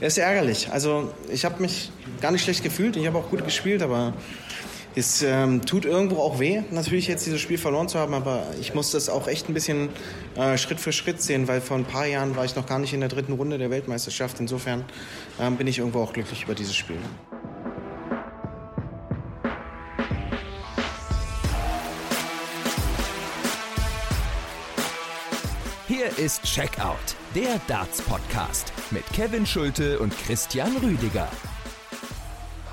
Es ist ärgerlich. Also ich habe mich gar nicht schlecht gefühlt. Ich habe auch gut gespielt, aber es ähm, tut irgendwo auch weh, natürlich jetzt dieses Spiel verloren zu haben, aber ich muss das auch echt ein bisschen äh, Schritt für Schritt sehen, weil vor ein paar Jahren war ich noch gar nicht in der dritten Runde der Weltmeisterschaft. Insofern ähm, bin ich irgendwo auch glücklich über dieses Spiel. Ist Checkout, der Darts-Podcast mit Kevin Schulte und Christian Rüdiger.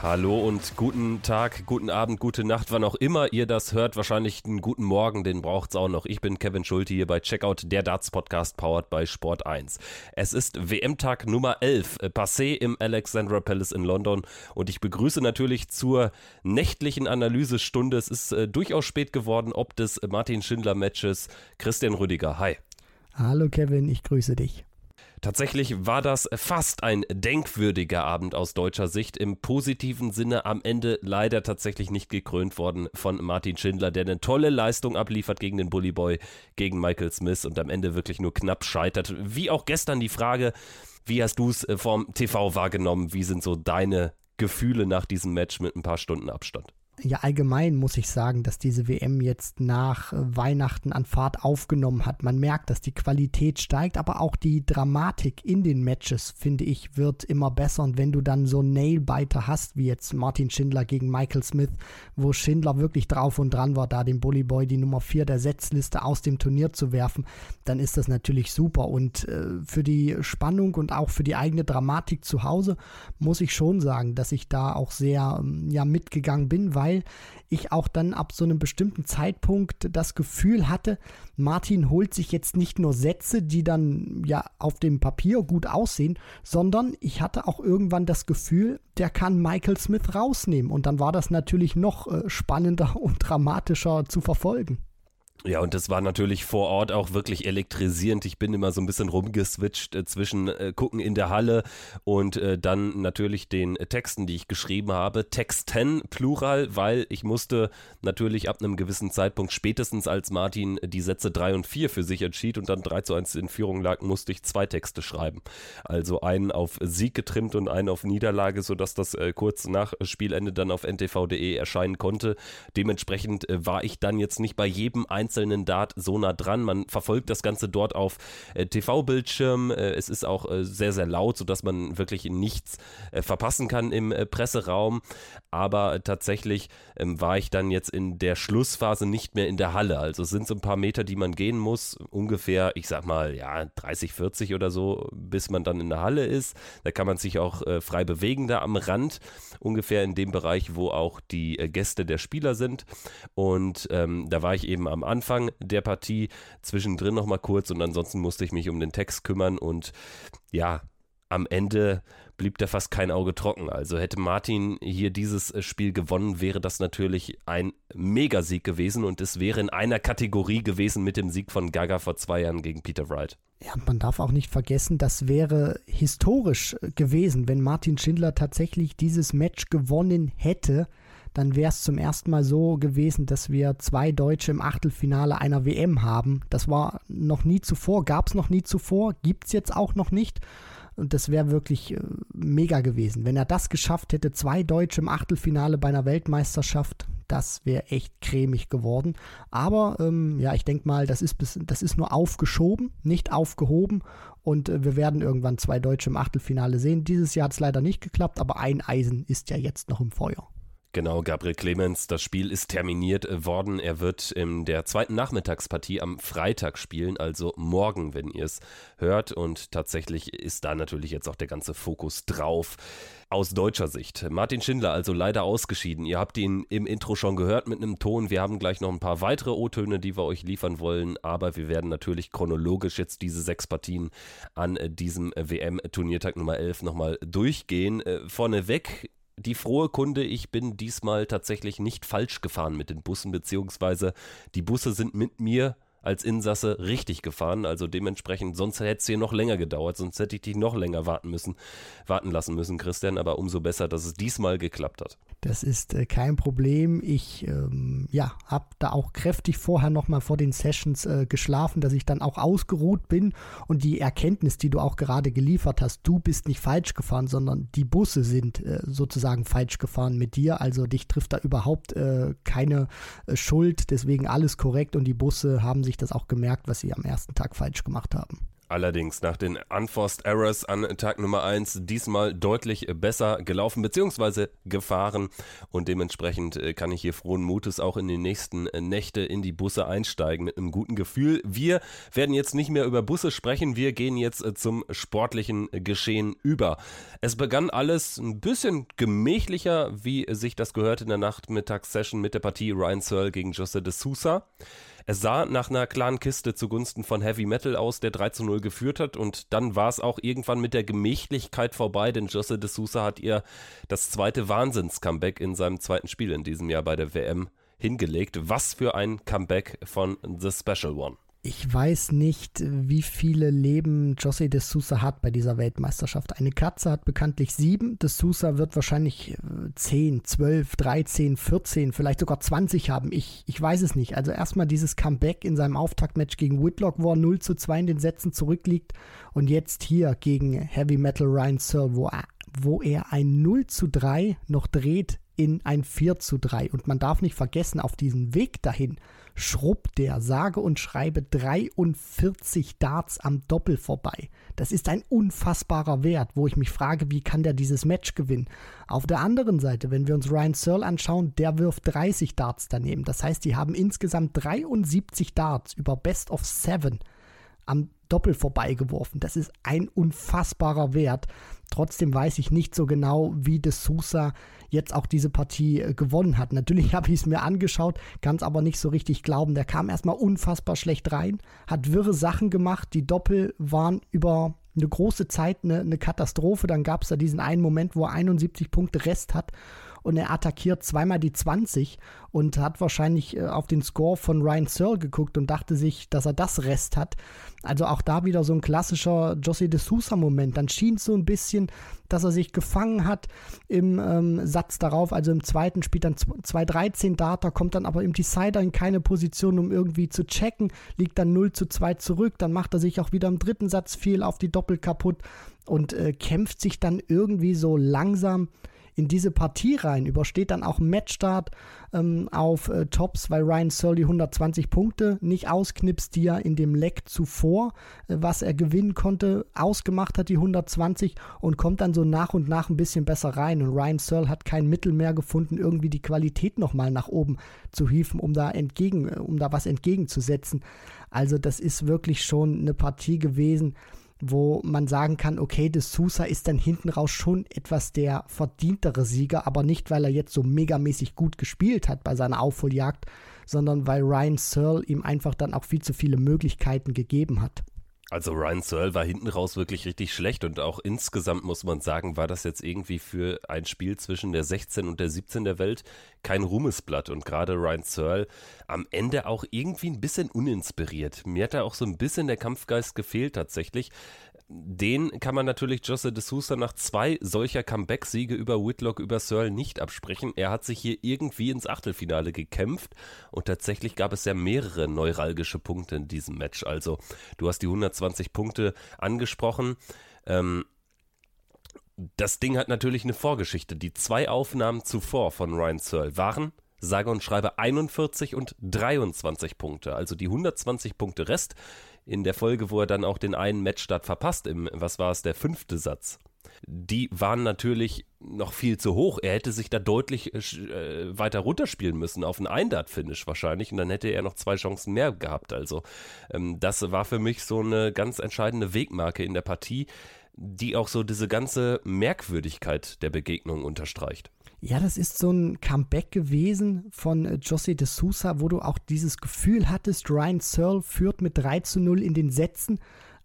Hallo und guten Tag, guten Abend, gute Nacht, wann auch immer ihr das hört. Wahrscheinlich einen guten Morgen, den braucht's auch noch. Ich bin Kevin Schulte hier bei Checkout, der Darts Podcast powered by Sport 1. Es ist WM-Tag Nummer 11, äh, passé im Alexandra Palace in London und ich begrüße natürlich zur nächtlichen Analysestunde. Es ist äh, durchaus spät geworden, ob des Martin Schindler Matches. Christian Rüdiger, hi. Hallo Kevin, ich grüße dich. Tatsächlich war das fast ein denkwürdiger Abend aus deutscher Sicht. Im positiven Sinne am Ende leider tatsächlich nicht gekrönt worden von Martin Schindler, der eine tolle Leistung abliefert gegen den Bully Boy, gegen Michael Smith und am Ende wirklich nur knapp scheitert. Wie auch gestern die Frage, wie hast du es äh, vom TV wahrgenommen? Wie sind so deine Gefühle nach diesem Match mit ein paar Stunden Abstand? Ja, allgemein muss ich sagen, dass diese WM jetzt nach äh, Weihnachten an Fahrt aufgenommen hat. Man merkt, dass die Qualität steigt, aber auch die Dramatik in den Matches, finde ich, wird immer besser. Und wenn du dann so Nailbiter hast, wie jetzt Martin Schindler gegen Michael Smith, wo Schindler wirklich drauf und dran war, da den Bully Boy die Nummer 4 der Setzliste aus dem Turnier zu werfen, dann ist das natürlich super. Und äh, für die Spannung und auch für die eigene Dramatik zu Hause muss ich schon sagen, dass ich da auch sehr ähm, ja, mitgegangen bin, weil weil ich auch dann ab so einem bestimmten Zeitpunkt das Gefühl hatte, Martin holt sich jetzt nicht nur Sätze, die dann ja auf dem Papier gut aussehen, sondern ich hatte auch irgendwann das Gefühl, der kann Michael Smith rausnehmen. Und dann war das natürlich noch äh, spannender und dramatischer zu verfolgen. Ja, und das war natürlich vor Ort auch wirklich elektrisierend. Ich bin immer so ein bisschen rumgeswitcht äh, zwischen äh, gucken in der Halle und äh, dann natürlich den Texten, die ich geschrieben habe. Texten, Plural, weil ich musste natürlich ab einem gewissen Zeitpunkt, spätestens als Martin die Sätze 3 und 4 für sich entschied und dann 3 zu 1 in Führung lag, musste ich zwei Texte schreiben. Also einen auf Sieg getrimmt und einen auf Niederlage, sodass das äh, kurz nach Spielende dann auf ntv.de erscheinen konnte. Dementsprechend äh, war ich dann jetzt nicht bei jedem einzelnen einzelnen Dart so nah dran. Man verfolgt das Ganze dort auf äh, TV-Bildschirm. Äh, es ist auch äh, sehr, sehr laut, sodass man wirklich nichts äh, verpassen kann im äh, Presseraum. Aber tatsächlich ähm, war ich dann jetzt in der Schlussphase nicht mehr in der Halle. Also es sind so ein paar Meter, die man gehen muss. Ungefähr, ich sag mal, ja, 30, 40 oder so, bis man dann in der Halle ist. Da kann man sich auch äh, frei bewegen da am Rand. Ungefähr in dem Bereich, wo auch die Gäste der Spieler sind. Und ähm, da war ich eben am Anfang Anfang der Partie, zwischendrin nochmal kurz und ansonsten musste ich mich um den Text kümmern und ja, am Ende blieb da fast kein Auge trocken. Also hätte Martin hier dieses äh, Spiel gewonnen, wäre das natürlich ein Megasieg gewesen und es wäre in einer Kategorie gewesen mit dem Sieg von Gaga vor zwei Jahren gegen Peter Wright. Ja, man darf auch nicht vergessen, das wäre historisch äh, gewesen, wenn Martin Schindler tatsächlich dieses Match gewonnen hätte dann wäre es zum ersten Mal so gewesen, dass wir zwei Deutsche im Achtelfinale einer WM haben. Das war noch nie zuvor, gab es noch nie zuvor, gibt es jetzt auch noch nicht. Und das wäre wirklich äh, mega gewesen. Wenn er das geschafft hätte, zwei Deutsche im Achtelfinale bei einer Weltmeisterschaft, das wäre echt cremig geworden. Aber ähm, ja, ich denke mal, das ist, bis, das ist nur aufgeschoben, nicht aufgehoben. Und äh, wir werden irgendwann zwei Deutsche im Achtelfinale sehen. Dieses Jahr hat es leider nicht geklappt, aber ein Eisen ist ja jetzt noch im Feuer. Genau, Gabriel Clemens, das Spiel ist terminiert äh, worden. Er wird in der zweiten Nachmittagspartie am Freitag spielen, also morgen, wenn ihr es hört. Und tatsächlich ist da natürlich jetzt auch der ganze Fokus drauf. Aus deutscher Sicht. Martin Schindler also leider ausgeschieden. Ihr habt ihn im Intro schon gehört mit einem Ton. Wir haben gleich noch ein paar weitere O-Töne, die wir euch liefern wollen. Aber wir werden natürlich chronologisch jetzt diese sechs Partien an äh, diesem WM-Turniertag Nummer 11 nochmal durchgehen. Äh, vorneweg die frohe Kunde, ich bin diesmal tatsächlich nicht falsch gefahren mit den Bussen, beziehungsweise die Busse sind mit mir als Insasse richtig gefahren. Also dementsprechend, sonst hätte es hier noch länger gedauert, sonst hätte ich dich noch länger warten müssen, warten lassen müssen, Christian. Aber umso besser, dass es diesmal geklappt hat. Das ist äh, kein Problem. Ich ähm, ja, habe da auch kräftig vorher nochmal vor den Sessions äh, geschlafen, dass ich dann auch ausgeruht bin. Und die Erkenntnis, die du auch gerade geliefert hast, du bist nicht falsch gefahren, sondern die Busse sind äh, sozusagen falsch gefahren mit dir. Also dich trifft da überhaupt äh, keine äh, Schuld. Deswegen alles korrekt und die Busse haben sich das auch gemerkt, was sie am ersten Tag falsch gemacht haben. Allerdings nach den Unforced Errors an Tag Nummer 1 diesmal deutlich besser gelaufen bzw. gefahren und dementsprechend äh, kann ich hier frohen Mutes auch in die nächsten äh, Nächte in die Busse einsteigen mit einem guten Gefühl. Wir werden jetzt nicht mehr über Busse sprechen, wir gehen jetzt äh, zum sportlichen Geschehen über. Es begann alles ein bisschen gemächlicher, wie sich das gehört in der Nachmittagssession mit der Partie Ryan Searle gegen Jose de Sousa. Es sah nach einer klaren Kiste zugunsten von Heavy Metal aus, der 3 zu 0 geführt hat. Und dann war es auch irgendwann mit der Gemächlichkeit vorbei, denn Jose de Sousa hat ihr das zweite Wahnsinns-Comeback in seinem zweiten Spiel in diesem Jahr bei der WM hingelegt. Was für ein Comeback von The Special One. Ich weiß nicht, wie viele Leben José de Sousa hat bei dieser Weltmeisterschaft. Eine Katze hat bekanntlich sieben. De Sousa wird wahrscheinlich 10, 12, 13, 14, vielleicht sogar 20 haben. Ich, ich weiß es nicht. Also erstmal dieses Comeback in seinem Auftaktmatch gegen Whitlock, wo er 0 zu 2 in den Sätzen zurückliegt. Und jetzt hier gegen Heavy Metal Ryan Searle, wo er, wo er ein 0 zu 3 noch dreht in ein 4 zu 3. Und man darf nicht vergessen, auf diesem Weg dahin schrubbt der sage und schreibe 43 Darts am Doppel vorbei. Das ist ein unfassbarer Wert, wo ich mich frage, wie kann der dieses Match gewinnen? Auf der anderen Seite, wenn wir uns Ryan Searle anschauen, der wirft 30 Darts daneben. Das heißt, die haben insgesamt 73 Darts über Best of Seven am Doppel vorbeigeworfen. Das ist ein unfassbarer Wert. Trotzdem weiß ich nicht so genau, wie De Sousa jetzt auch diese Partie äh, gewonnen hat. Natürlich habe ich es mir angeschaut, kann es aber nicht so richtig glauben. Der kam erstmal unfassbar schlecht rein, hat wirre Sachen gemacht. Die Doppel waren über eine große Zeit eine, eine Katastrophe. Dann gab es da diesen einen Moment, wo er 71 Punkte Rest hat und er attackiert zweimal die 20 und hat wahrscheinlich äh, auf den Score von Ryan Searle geguckt und dachte sich, dass er das Rest hat. Also auch da wieder so ein klassischer José de Sousa-Moment. Dann schien es so ein bisschen, dass er sich gefangen hat im ähm, Satz darauf. Also im zweiten spielt dann 2-13 Data, kommt dann aber im Decider in keine Position, um irgendwie zu checken, liegt dann 0 zu 2 zurück. Dann macht er sich auch wieder im dritten Satz viel auf die Doppel kaputt und äh, kämpft sich dann irgendwie so langsam in diese Partie rein, übersteht dann auch Matchstart ähm, auf äh, Tops, weil Ryan die 120 Punkte nicht ausknipst, die er in dem Leck zuvor, äh, was er gewinnen konnte, ausgemacht hat, die 120 und kommt dann so nach und nach ein bisschen besser rein. Und Ryan Searle hat kein Mittel mehr gefunden, irgendwie die Qualität nochmal nach oben zu hieven, um da entgegen, äh, um da was entgegenzusetzen. Also das ist wirklich schon eine Partie gewesen, wo man sagen kann, okay, De Sousa ist dann hinten raus schon etwas der verdientere Sieger, aber nicht, weil er jetzt so megamäßig gut gespielt hat bei seiner Aufholjagd, sondern weil Ryan Searle ihm einfach dann auch viel zu viele Möglichkeiten gegeben hat. Also Ryan Searle war hinten raus wirklich richtig schlecht und auch insgesamt muss man sagen, war das jetzt irgendwie für ein Spiel zwischen der 16 und der 17 der Welt kein Ruhmesblatt und gerade Ryan Searle am Ende auch irgendwie ein bisschen uninspiriert. Mir hat da auch so ein bisschen der Kampfgeist gefehlt tatsächlich den kann man natürlich Jose de Sousa nach zwei solcher Comeback-Siege über Whitlock, über Searle nicht absprechen. Er hat sich hier irgendwie ins Achtelfinale gekämpft und tatsächlich gab es ja mehrere neuralgische Punkte in diesem Match. Also du hast die 120 Punkte angesprochen. Ähm, das Ding hat natürlich eine Vorgeschichte. Die zwei Aufnahmen zuvor von Ryan Searle waren sage und schreibe 41 und 23 Punkte. Also die 120 Punkte Rest in der Folge, wo er dann auch den einen Matchstart verpasst, im, was war es, der fünfte Satz. Die waren natürlich noch viel zu hoch. Er hätte sich da deutlich äh, weiter runterspielen müssen, auf ein Eindart-Finish wahrscheinlich, und dann hätte er noch zwei Chancen mehr gehabt. Also, ähm, das war für mich so eine ganz entscheidende Wegmarke in der Partie, die auch so diese ganze Merkwürdigkeit der Begegnung unterstreicht. Ja, das ist so ein Comeback gewesen von äh, José de Sousa, wo du auch dieses Gefühl hattest, Ryan Searle führt mit 3 zu 0 in den Sätzen,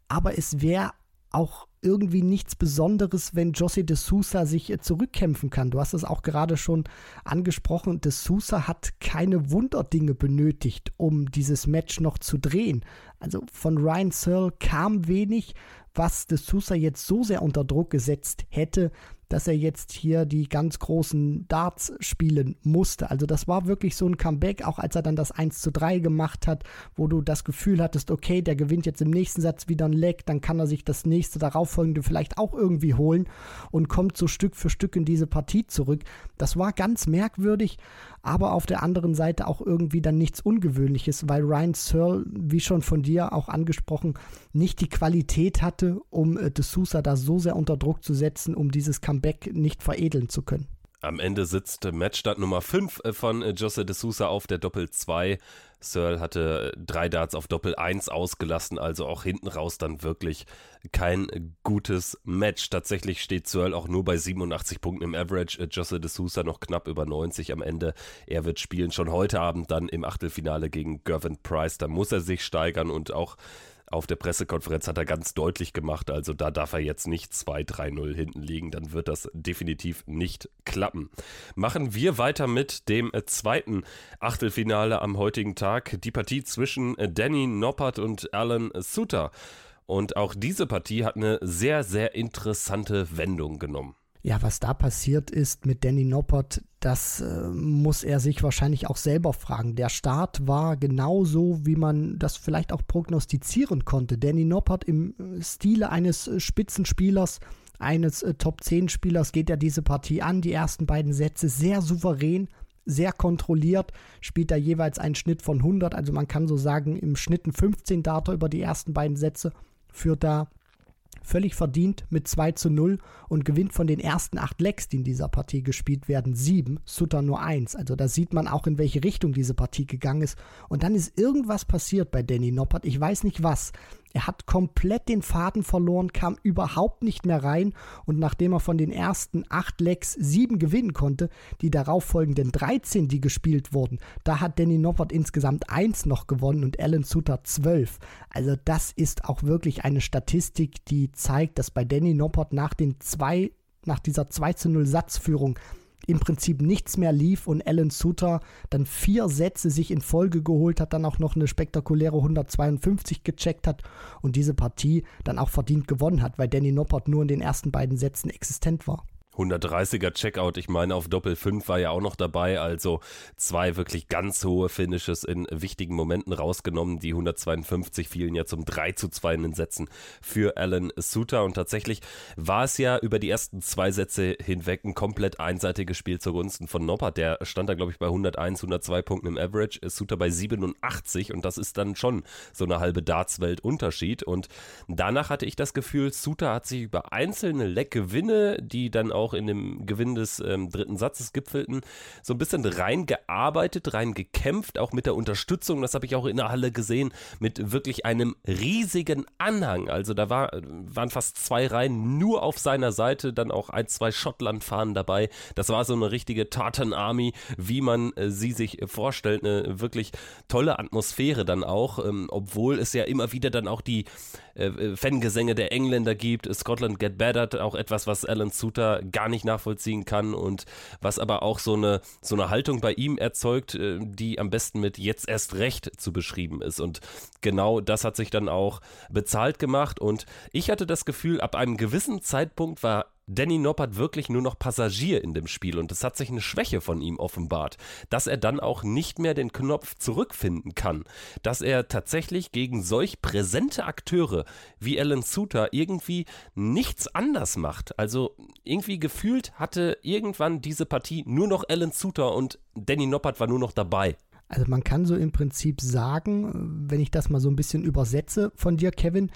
aber es wäre auch irgendwie nichts Besonderes, wenn José de Sousa sich äh, zurückkämpfen kann. Du hast es auch gerade schon angesprochen. De Sousa hat keine Wunderdinge benötigt, um dieses Match noch zu drehen. Also von Ryan Searle kam wenig, was de Sousa jetzt so sehr unter Druck gesetzt hätte, dass er jetzt hier die ganz großen Darts spielen musste. Also das war wirklich so ein Comeback, auch als er dann das 1 zu 3 gemacht hat, wo du das Gefühl hattest, okay, der gewinnt jetzt im nächsten Satz wieder ein Leck, dann kann er sich das nächste darauffolgende vielleicht auch irgendwie holen und kommt so Stück für Stück in diese Partie zurück. Das war ganz merkwürdig, aber auf der anderen Seite auch irgendwie dann nichts Ungewöhnliches, weil Ryan Searle, wie schon von dir auch angesprochen, nicht die Qualität hatte, um äh, De Sousa da so sehr unter Druck zu setzen, um dieses Comeback nicht veredeln zu können. Am Ende sitzt Matchstand Nummer 5 äh, von äh, Jose de Sousa auf der Doppel 2. Searle hatte drei Darts auf Doppel 1 ausgelassen, also auch hinten raus dann wirklich kein gutes Match. Tatsächlich steht Searle auch nur bei 87 Punkten im Average. Äh, Jose de Sousa noch knapp über 90 am Ende. Er wird spielen schon heute Abend dann im Achtelfinale gegen Gervin Price. Da muss er sich steigern und auch auf der Pressekonferenz hat er ganz deutlich gemacht, also da darf er jetzt nicht 2-3-0 hinten liegen, dann wird das definitiv nicht klappen. Machen wir weiter mit dem zweiten Achtelfinale am heutigen Tag, die Partie zwischen Danny Noppert und Alan Suter. Und auch diese Partie hat eine sehr, sehr interessante Wendung genommen. Ja, was da passiert ist mit Danny Noppert, das äh, muss er sich wahrscheinlich auch selber fragen. Der Start war genauso, wie man das vielleicht auch prognostizieren konnte. Danny Noppert im äh, Stile eines äh, Spitzenspielers, eines äh, Top-10-Spielers geht er diese Partie an. Die ersten beiden Sätze sehr souverän, sehr kontrolliert, spielt da jeweils einen Schnitt von 100. Also man kann so sagen, im Schnitt ein 15 Data über die ersten beiden Sätze, führt da völlig verdient mit 2 zu 0 und gewinnt von den ersten acht Lecks, die in dieser Partie gespielt werden, sieben, Sutter nur eins. Also da sieht man auch, in welche Richtung diese Partie gegangen ist. Und dann ist irgendwas passiert bei Danny Noppert. Ich weiß nicht was. Er hat komplett den Faden verloren, kam überhaupt nicht mehr rein und nachdem er von den ersten acht Lecks sieben gewinnen konnte, die darauffolgenden 13, die gespielt wurden, da hat Danny Noppert insgesamt eins noch gewonnen und Alan Suter zwölf. Also das ist auch wirklich eine Statistik, die zeigt, dass bei Danny Noppert nach den zwei nach dieser 2 zu 0 Satzführung im Prinzip nichts mehr lief und Alan Suter dann vier Sätze sich in Folge geholt hat, dann auch noch eine spektakuläre 152 gecheckt hat und diese Partie dann auch verdient gewonnen hat, weil Danny Noppert nur in den ersten beiden Sätzen existent war. 130er Checkout, ich meine, auf Doppel 5 war ja auch noch dabei, also zwei wirklich ganz hohe Finishes in wichtigen Momenten rausgenommen. Die 152 fielen ja zum 3 zu 2 in den Sätzen für Alan Suter. Und tatsächlich war es ja über die ersten zwei Sätze hinweg ein komplett einseitiges Spiel zugunsten von Noppert. Der stand da, glaube ich, bei 101, 102 Punkten im Average, Suter bei 87 und das ist dann schon so eine halbe Dartswelt Unterschied und danach hatte ich das Gefühl, Suter hat sich über einzelne Leckgewinne, die dann auch auch in dem Gewinn des ähm, dritten Satzes gipfelten, so ein bisschen reingearbeitet, reingekämpft, auch mit der Unterstützung, das habe ich auch in der Halle gesehen, mit wirklich einem riesigen Anhang. Also da war, waren fast zwei Reihen nur auf seiner Seite, dann auch ein, zwei Schottland-Fahnen dabei. Das war so eine richtige Tartan Army, wie man äh, sie sich vorstellt. Eine wirklich tolle Atmosphäre dann auch, ähm, obwohl es ja immer wieder dann auch die äh, äh Fangesänge der Engländer gibt. Scotland Get Better, auch etwas, was Alan Suter gar nicht nachvollziehen kann und was aber auch so eine, so eine Haltung bei ihm erzeugt, äh, die am besten mit jetzt erst recht zu beschreiben ist. Und genau das hat sich dann auch bezahlt gemacht und ich hatte das Gefühl, ab einem gewissen Zeitpunkt war Danny Noppert wirklich nur noch Passagier in dem Spiel und es hat sich eine Schwäche von ihm offenbart, dass er dann auch nicht mehr den Knopf zurückfinden kann, dass er tatsächlich gegen solch präsente Akteure wie Alan Suter irgendwie nichts anders macht. Also irgendwie gefühlt hatte irgendwann diese Partie nur noch Alan Suter und Danny Noppert war nur noch dabei. Also man kann so im Prinzip sagen, wenn ich das mal so ein bisschen übersetze von dir, Kevin,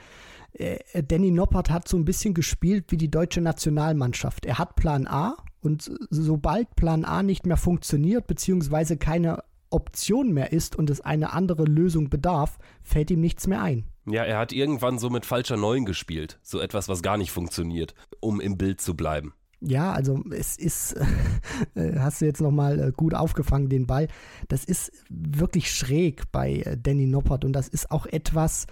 äh, Danny Noppert hat so ein bisschen gespielt wie die deutsche Nationalmannschaft. Er hat Plan A und sobald Plan A nicht mehr funktioniert, beziehungsweise keine Option mehr ist und es eine andere Lösung bedarf, fällt ihm nichts mehr ein. Ja, er hat irgendwann so mit falscher Neun gespielt. So etwas, was gar nicht funktioniert, um im Bild zu bleiben. Ja, also es ist, äh, hast du jetzt nochmal äh, gut aufgefangen, den Ball. Das ist wirklich schräg bei Danny Noppert und das ist auch etwas,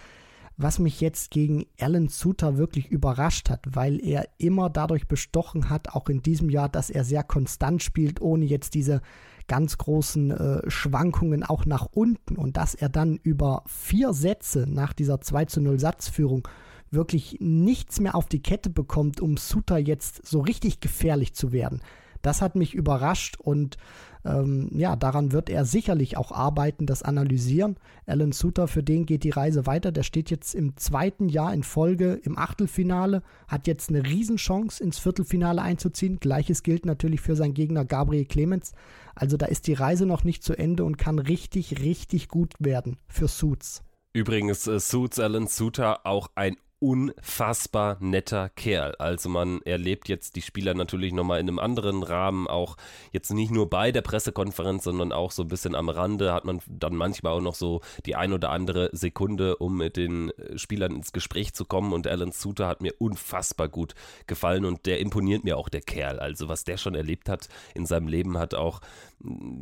was mich jetzt gegen Alan Suter wirklich überrascht hat, weil er immer dadurch bestochen hat, auch in diesem Jahr, dass er sehr konstant spielt, ohne jetzt diese ganz großen äh, Schwankungen auch nach unten und dass er dann über vier Sätze nach dieser 2 zu 0 Satzführung wirklich nichts mehr auf die Kette bekommt, um Suter jetzt so richtig gefährlich zu werden. Das hat mich überrascht und ähm, ja, daran wird er sicherlich auch arbeiten, das analysieren. Alan Suter, für den geht die Reise weiter. Der steht jetzt im zweiten Jahr in Folge im Achtelfinale, hat jetzt eine Riesenchance, ins Viertelfinale einzuziehen. Gleiches gilt natürlich für seinen Gegner Gabriel Clemens. Also da ist die Reise noch nicht zu Ende und kann richtig, richtig gut werden für Suits. Übrigens, äh, Suits Alan Suter auch ein unfassbar netter Kerl. Also man erlebt jetzt die Spieler natürlich nochmal in einem anderen Rahmen, auch jetzt nicht nur bei der Pressekonferenz, sondern auch so ein bisschen am Rande hat man dann manchmal auch noch so die ein oder andere Sekunde, um mit den äh, Spielern ins Gespräch zu kommen und Alan Suter hat mir unfassbar gut gefallen und der imponiert mir auch der Kerl. Also was der schon erlebt hat in seinem Leben hat auch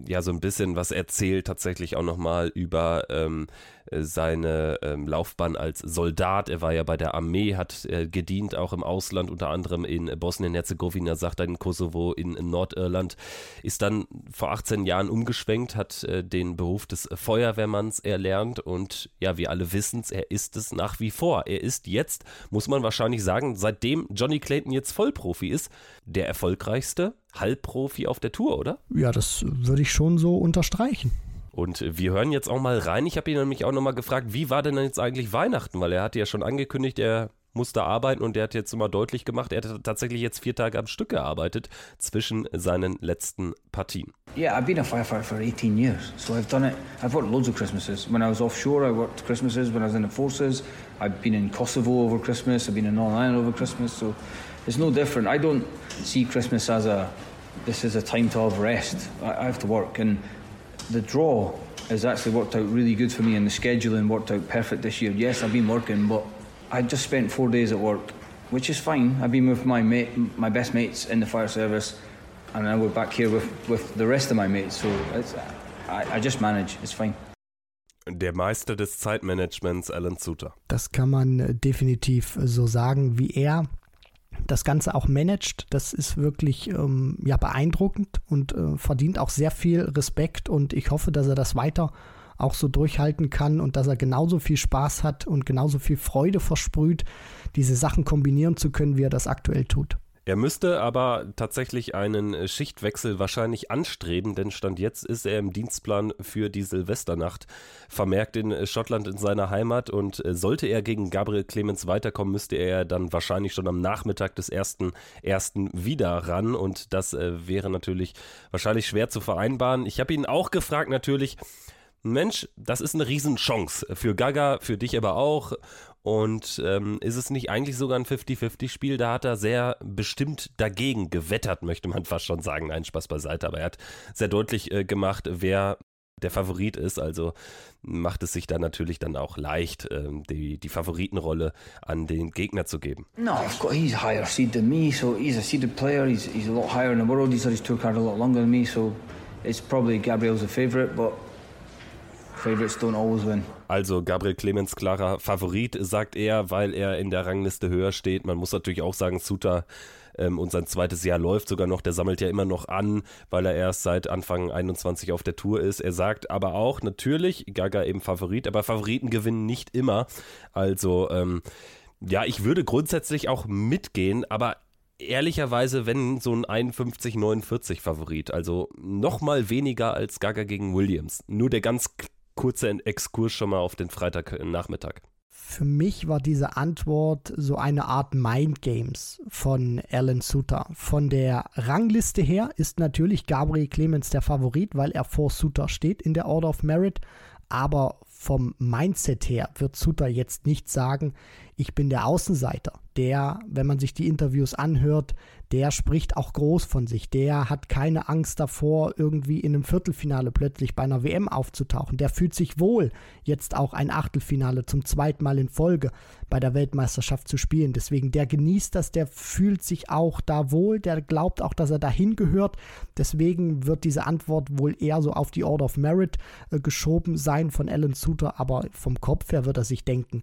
ja so ein bisschen was erzählt tatsächlich auch nochmal über ähm, seine ähm, Laufbahn als Soldat. Er war ja bei der Armee, hat äh, gedient auch im Ausland, unter anderem in Bosnien-Herzegowina, sagt er in Kosovo, in, Nordirland, ist dann vor 18 Jahren umgeschwenkt, hat äh, den Beruf des Feuerwehrmanns erlernt und ja, wir alle wissen es, er ist es nach wie vor. Er ist jetzt, muss man wahrscheinlich sagen, seitdem Johnny Clayton jetzt Vollprofi ist, der erfolgreichste Halbprofi auf der Tour, oder? Ja, das würde ich schon so unterstreichen. Und wir hören jetzt auch mal rein. Ich habe ihn nämlich auch nochmal gefragt, wie war denn jetzt eigentlich Weihnachten? Weil er hat ja schon angekündigt, er musste arbeiten und er hat jetzt immer deutlich gemacht, er hat tatsächlich jetzt vier Tage am Stück gearbeitet zwischen seinen letzten Partien. Yeah, I've been a firefighter for 18 years, so I've done it. I've worked loads of Christmases. When I was offshore, I worked Christmases. When I was in the forces, I've been in Kosovo over Christmas. I've been in Northern Ireland over Christmas, so it's no different. I don't see Christmas as a this is a time to have rest. I, I have to work, and the draw has actually worked out really good for me, and the scheduling worked out perfect this year. Yes, I've been working, but I just spent four days at work, which is fine. I've been with my mate, my best mates in the fire service, and now we're back here with, with the rest of my mates. So I, I just manage. It's fine. Der Meister des Zeitmanagements, Alan Suter. Das kann man äh, definitiv so sagen, wie er das Ganze auch managt. Das ist wirklich ähm, ja, beeindruckend und äh, verdient auch sehr viel Respekt und ich hoffe, dass er das weiter auch so durchhalten kann und dass er genauso viel Spaß hat und genauso viel Freude versprüht, diese Sachen kombinieren zu können, wie er das aktuell tut. Er müsste aber tatsächlich einen äh, Schichtwechsel wahrscheinlich anstreben, denn Stand jetzt ist er im Dienstplan für die Silvesternacht vermerkt in äh, Schottland in seiner Heimat und äh, sollte er gegen Gabriel Clemens weiterkommen, müsste er dann wahrscheinlich schon am Nachmittag des ersten, ersten wieder ran und das wäre natürlich wahrscheinlich schwer zu vereinbaren. Ich habe ihn auch gefragt natürlich, Mensch, das ist eine Riesenchance für Gaga, für dich aber auch. Und ähm, ist es nicht eigentlich sogar ein 50-50-Spiel? Da hat er sehr bestimmt dagegen gewettert, möchte man fast schon sagen. Nein, Spaß beiseite. Aber er hat sehr deutlich äh, gemacht, wer der Favorit ist. Also macht es sich dann natürlich dann auch leicht, ähm, die, die Favoritenrolle an den Gegner zu geben. No, of course, he's higher seed than me, so he's a seeded player. He's, he's a lot higher in the world. He's had his tour card a lot longer than me, so it's probably Gabriel's a favorite, but Favorites don't always win. Also Gabriel Clemens klarer Favorit, sagt er, weil er in der Rangliste höher steht. Man muss natürlich auch sagen, Suter ähm, und sein zweites Jahr läuft sogar noch. Der sammelt ja immer noch an, weil er erst seit Anfang 21 auf der Tour ist. Er sagt aber auch, natürlich, Gaga eben Favorit, aber Favoriten gewinnen nicht immer. Also, ähm, ja, ich würde grundsätzlich auch mitgehen, aber ehrlicherweise, wenn so ein 51-49 Favorit, also nochmal weniger als Gaga gegen Williams. Nur der ganz kurzer Exkurs schon mal auf den Freitagnachmittag. Für mich war diese Antwort so eine Art Mind Games von Alan Suter. Von der Rangliste her ist natürlich Gabriel Clemens der Favorit, weil er vor Suter steht in der Order of Merit. Aber vom Mindset her wird Suter jetzt nicht sagen, ich bin der Außenseiter. Der, wenn man sich die Interviews anhört, der spricht auch groß von sich. Der hat keine Angst davor, irgendwie in einem Viertelfinale plötzlich bei einer WM aufzutauchen. Der fühlt sich wohl, jetzt auch ein Achtelfinale zum zweiten Mal in Folge bei der Weltmeisterschaft zu spielen. Deswegen, der genießt das, der fühlt sich auch da wohl, der glaubt auch, dass er dahin gehört. Deswegen wird diese Antwort wohl eher so auf die Order of Merit äh, geschoben sein von Alan Su tut er, aber vom Kopf her wird er sich denken,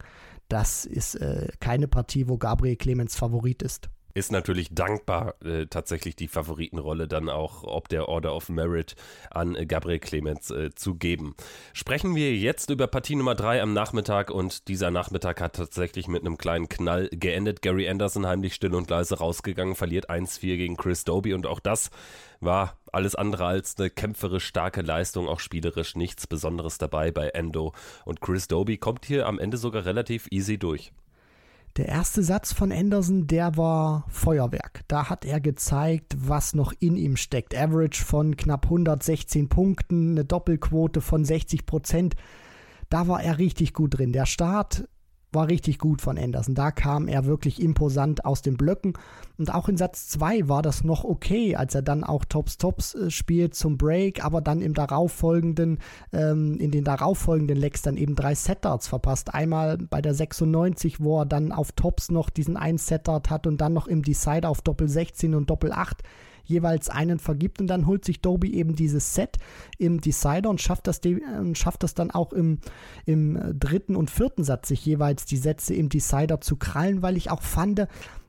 das ist äh, keine Partie, wo Gabriel Clemens Favorit ist ist natürlich dankbar, äh, tatsächlich die Favoritenrolle dann auch ob der Order of Merit an äh, Gabriel Clemens äh, zu geben. Sprechen wir jetzt über Partie Nummer 3 am Nachmittag und dieser Nachmittag hat tatsächlich mit einem kleinen Knall geendet. Gary Anderson heimlich still und leise rausgegangen, verliert 1-4 gegen Chris Doby und auch das war alles andere als eine kämpferisch starke Leistung, auch spielerisch nichts Besonderes dabei bei Endo und Chris Doby kommt hier am Ende sogar relativ easy durch. Der erste Satz von Anderson, der war Feuerwerk. Da hat er gezeigt, was noch in ihm steckt. Average von knapp 116 Punkten, eine Doppelquote von 60 Prozent. Da war er richtig gut drin. Der Start war richtig gut von Anderson. Da kam er wirklich imposant aus den Blöcken. Und auch in Satz 2 war das noch okay, als er dann auch Tops Tops äh, spielt zum Break, aber dann im darauffolgenden, ähm, in den darauffolgenden Lecks dann eben drei Settards verpasst. Einmal bei der 96, wo er dann auf Tops noch diesen einen Setard hat und dann noch im Decider auf Doppel 16 und Doppel 8 jeweils einen vergibt und dann holt sich Doby eben dieses Set im Decider und schafft das, äh, schafft das dann auch im, im dritten und vierten Satz, sich jeweils die Sätze im Decider zu krallen, weil ich auch fand,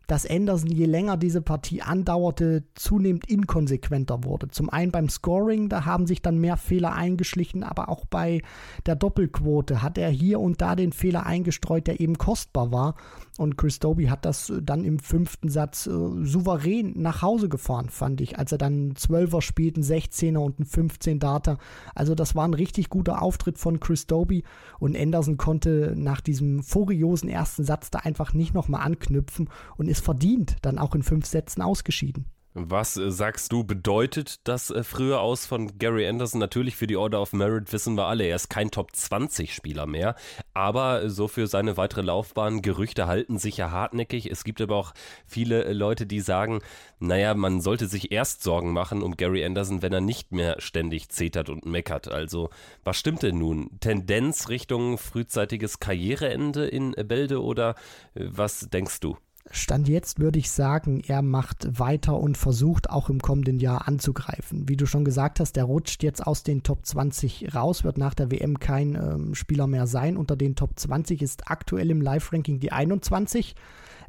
dass Anderson, je länger diese Partie andauerte, zunehmend inkonsequenter wurde. Zum einen beim Scoring, da haben sich dann mehr Fehler eingeschlichen, aber auch bei der Doppelquote hat er hier und da den Fehler eingestreut, der eben kostbar war. Und Chris Doby hat das dann im fünften Satz äh, souverän nach Hause gefahren, fand ich, als er dann einen Zwölfer spielt, einen 16er und einen 15 Data. Also das war ein richtig guter Auftritt von Chris Doby und Anderson konnte nach diesem furiosen ersten Satz da einfach nicht nochmal anknüpfen und ist verdient dann auch in fünf Sätzen ausgeschieden. Was äh, sagst du, bedeutet das äh, früher aus von Gary Anderson? Natürlich für die Order of Merit wissen wir alle, er ist kein Top 20 Spieler mehr, aber so für seine weitere Laufbahn, Gerüchte halten sich ja hartnäckig. Es gibt aber auch viele äh, Leute, die sagen, naja, man sollte sich erst Sorgen machen um Gary Anderson, wenn er nicht mehr ständig zetert und meckert. Also, was stimmt denn nun? Tendenz Richtung frühzeitiges Karriereende in Bälde oder was denkst du? Stand jetzt würde ich sagen, er macht weiter und versucht auch im kommenden Jahr anzugreifen. Wie du schon gesagt hast, der rutscht jetzt aus den Top 20 raus, wird nach der WM kein ähm, Spieler mehr sein. Unter den Top 20 ist aktuell im Live-Ranking die 21.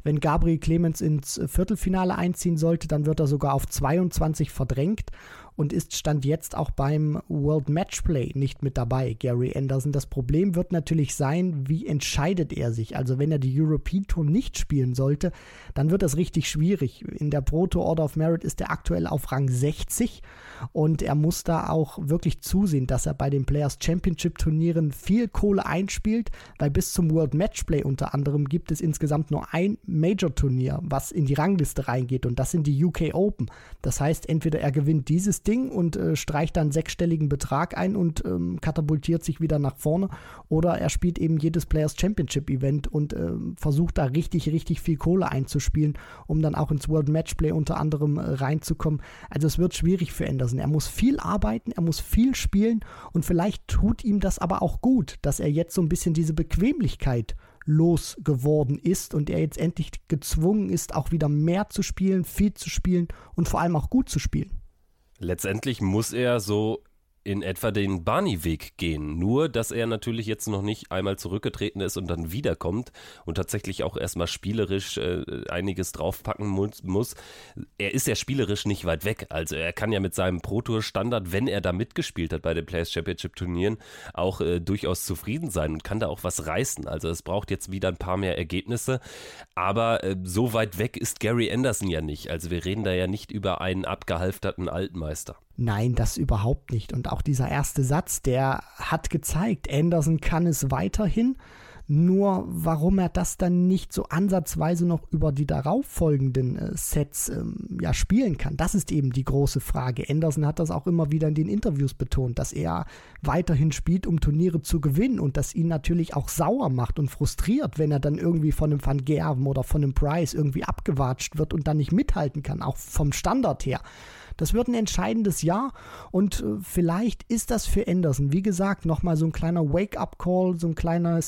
Wenn Gabriel Clemens ins Viertelfinale einziehen sollte, dann wird er sogar auf 22 verdrängt und ist Stand jetzt auch beim World Matchplay nicht mit dabei, Gary Anderson. Das Problem wird natürlich sein, wie entscheidet er sich? Also wenn er die European Tour nicht spielen sollte, dann wird das richtig schwierig. In der Proto Order of Merit ist er aktuell auf Rang 60 und er muss da auch wirklich zusehen, dass er bei den Players Championship Turnieren viel Kohle einspielt, weil bis zum World Matchplay unter anderem gibt es insgesamt nur ein Major Turnier, was in die Rangliste reingeht und das sind die UK Open. Das heißt, entweder er gewinnt dieses Ding und äh, streicht dann sechsstelligen Betrag ein und ähm, katapultiert sich wieder nach vorne. Oder er spielt eben jedes Players Championship Event und äh, versucht da richtig, richtig viel Kohle einzuspielen, um dann auch ins World Matchplay unter anderem äh, reinzukommen. Also es wird schwierig für Anderson. Er muss viel arbeiten, er muss viel spielen und vielleicht tut ihm das aber auch gut, dass er jetzt so ein bisschen diese Bequemlichkeit losgeworden ist und er jetzt endlich gezwungen ist, auch wieder mehr zu spielen, viel zu spielen und vor allem auch gut zu spielen. Letztendlich muss er so in etwa den Barney-Weg gehen. Nur, dass er natürlich jetzt noch nicht einmal zurückgetreten ist und dann wiederkommt und tatsächlich auch erstmal spielerisch äh, einiges draufpacken muss. Er ist ja spielerisch nicht weit weg. Also er kann ja mit seinem Pro-Tour-Standard, wenn er da mitgespielt hat bei den Players Championship-Turnieren, auch äh, durchaus zufrieden sein und kann da auch was reißen. Also es braucht jetzt wieder ein paar mehr Ergebnisse. Aber äh, so weit weg ist Gary Anderson ja nicht. Also wir reden da ja nicht über einen abgehalfterten Altmeister. Nein, das überhaupt nicht. Und auch dieser erste Satz, der hat gezeigt, Anderson kann es weiterhin. Nur warum er das dann nicht so ansatzweise noch über die darauffolgenden äh, Sets ähm, ja, spielen kann, das ist eben die große Frage. Anderson hat das auch immer wieder in den Interviews betont, dass er weiterhin spielt, um Turniere zu gewinnen und das ihn natürlich auch sauer macht und frustriert, wenn er dann irgendwie von einem Van Gerven oder von einem Price irgendwie abgewatscht wird und dann nicht mithalten kann, auch vom Standard her Das wird ein entscheidendes Jahr und äh, vielleicht ist das für Anderson, wie gesagt, nochmal so ein kleiner Wake-up-Call, so ein äh,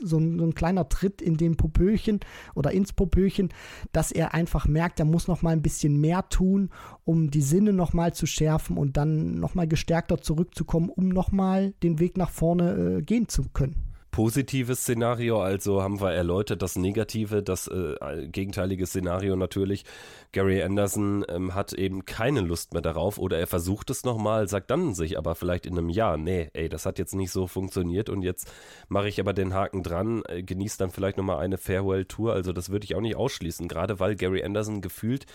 so ein, so ein, kleiner Tritt in den Popöchen oder ins Popöchen, dass er einfach merkt, er muss nochmal ein bisschen mehr tun, um die Sinne nochmal zu schärfen und dann nochmal gestärkter zurückzukommen, um nochmal den Weg nach vorne äh, gehen zu können positives Szenario, also haben wir erläutert das negative, das äh, gegenteilige Szenario natürlich. Gary Anderson ähm, hat eben keine Lust mehr darauf oder er versucht es nochmal, sagt dann sich aber vielleicht in einem Jahr, nee, ey, das hat jetzt nicht so funktioniert und jetzt mache ich aber den Haken dran, äh, genießt dann vielleicht nochmal eine Farewell-Tour, also das würde ich auch nicht ausschließen, gerade weil Gary Anderson gefühlt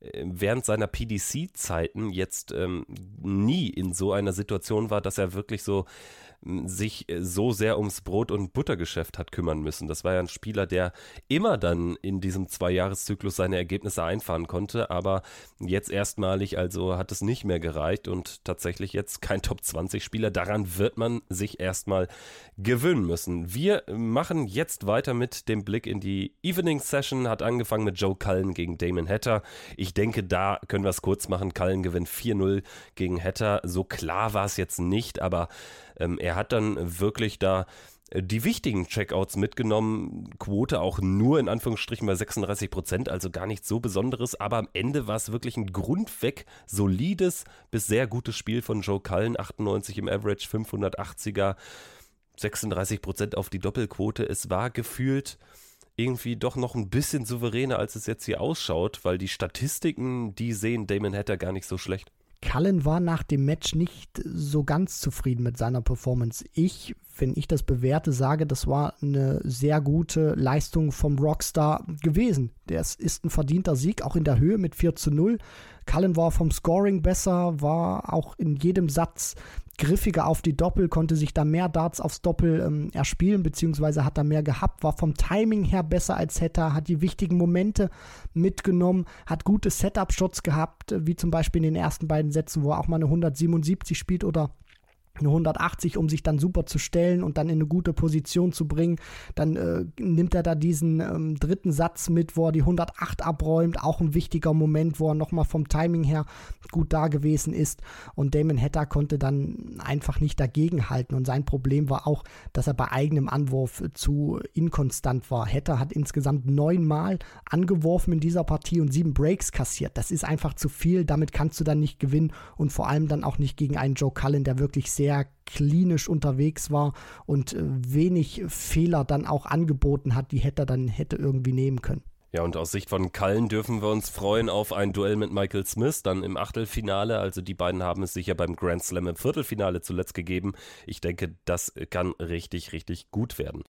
äh, während seiner PDC-Zeiten jetzt ähm, nie in so einer Situation war, dass er wirklich so sich äh, so sehr ums Brot- und Buttergeschäft hat kümmern müssen. Das war ja ein Spieler, der immer dann in diesem Zweijahreszyklus seine Ergebnisse einfahren konnte, aber jetzt erstmalig also hat es nicht mehr gereicht und tatsächlich jetzt kein Top-20-Spieler. Daran wird man sich erstmal gewöhnen müssen. Wir machen jetzt weiter mit dem Blick in die Evening Session. Hat angefangen mit Joe Cullen gegen Damon Hatter. Ich denke, da können wir es kurz machen. Cullen gewinnt 4-0 gegen Hatter. So klar war es jetzt nicht, aber ähm, er hat dann wirklich da äh, die wichtigen Checkouts mitgenommen. Quote auch nur in Anführungsstrichen bei 36 Prozent, also gar nichts so Besonderes. Aber am Ende war es wirklich ein grundweg solides bis sehr gutes Spiel von Joe Cullen. 98 im Average, 580er, 36 Prozent auf die Doppelquote. Es war gefühlt irgendwie doch noch ein bisschen souveräner, als es jetzt hier ausschaut, weil die Statistiken, die sehen Damon Hatter gar nicht so schlecht. Cullen war nach dem Match nicht so ganz zufrieden mit seiner Performance. Ich, wenn ich das bewerte, sage, das war eine sehr gute Leistung vom Rockstar gewesen. Das ist ein verdienter Sieg, auch in der Höhe mit 4 zu 0. Cullen war vom Scoring besser, war auch in jedem Satz griffiger auf die Doppel, konnte sich da mehr Darts aufs Doppel ähm, erspielen, beziehungsweise hat er mehr gehabt, war vom Timing her besser als Hetter, hat die wichtigen Momente mitgenommen, hat gute Setup-Shots gehabt, wie zum Beispiel in den ersten beiden Sätzen, wo er auch mal eine 177 spielt oder eine 180, um sich dann super zu stellen und dann in eine gute Position zu bringen. Dann äh, nimmt er da diesen ähm, dritten Satz mit, wo er die 108 abräumt. Auch ein wichtiger Moment, wo er nochmal vom Timing her gut da gewesen ist. Und Damon Hatter konnte dann einfach nicht dagegenhalten. Und sein Problem war auch, dass er bei eigenem Anwurf zu inkonstant war. Hatter hat insgesamt neunmal angeworfen in dieser Partie und sieben Breaks kassiert. Das ist einfach zu viel. Damit kannst du dann nicht gewinnen und vor allem dann auch nicht gegen einen Joe Cullen, der wirklich sehr sehr klinisch unterwegs war und äh, wenig Fehler dann auch angeboten hat, die hätte er dann hätte irgendwie nehmen können. Ja, und aus Sicht von Cullen dürfen wir uns freuen auf ein Duell mit Michael Smith, dann im Achtelfinale. Also die beiden haben es sicher beim Grand Slam im Viertelfinale zuletzt gegeben. Ich denke, das kann richtig, richtig gut werden.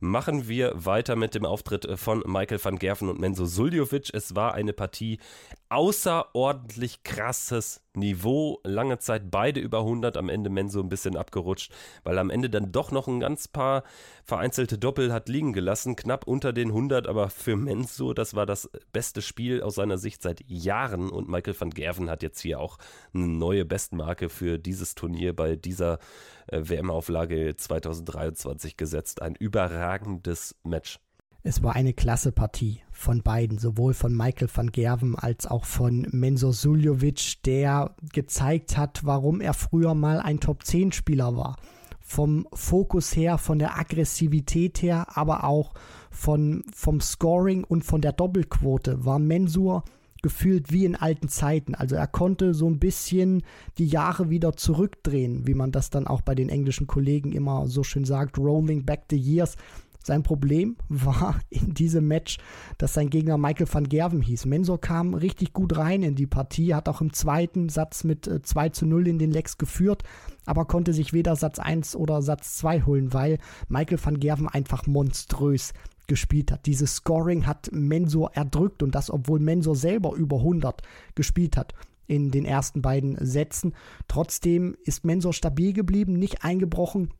Machen wir weiter mit dem Auftritt von Michael van Gerven und Menzo Suljovic. Es war eine Partie außerordentlich krasses Niveau, lange Zeit beide über 100, am Ende Menso ein bisschen abgerutscht, weil am Ende dann doch noch ein ganz paar vereinzelte Doppel hat liegen gelassen, knapp unter den 100, aber für Menso, das war das beste Spiel aus seiner Sicht seit Jahren und Michael van Gerven hat jetzt hier auch eine neue Bestmarke für dieses Turnier bei dieser äh, WM-Auflage 2023 gesetzt. Ein überragendes Match. Es war eine klasse Partie von beiden, sowohl von Michael van Gerven als auch von Mensur Suljovic, der gezeigt hat, warum er früher mal ein Top-10-Spieler war. Vom Fokus her, von der Aggressivität her, aber auch von, vom Scoring und von der Doppelquote war Mensur gefühlt wie in alten Zeiten. Also er konnte so ein bisschen die Jahre wieder zurückdrehen, wie man das dann auch bei den englischen Kollegen immer so schön sagt, rolling back the years. Sein Problem war in diesem Match, dass sein Gegner Michael van Gerven hieß. Mensor kam richtig gut rein in die Partie, hat auch im zweiten Satz mit äh, 2 zu 0 in den Lecks geführt, aber konnte sich weder Satz 1 oder Satz 2 holen, weil Michael van Gerven einfach monströs gespielt hat. Dieses Scoring hat Mensor erdrückt und das, obwohl Mensor selber über 100 gespielt hat in den ersten beiden Sätzen. Trotzdem ist Mensor stabil geblieben, nicht eingebrochen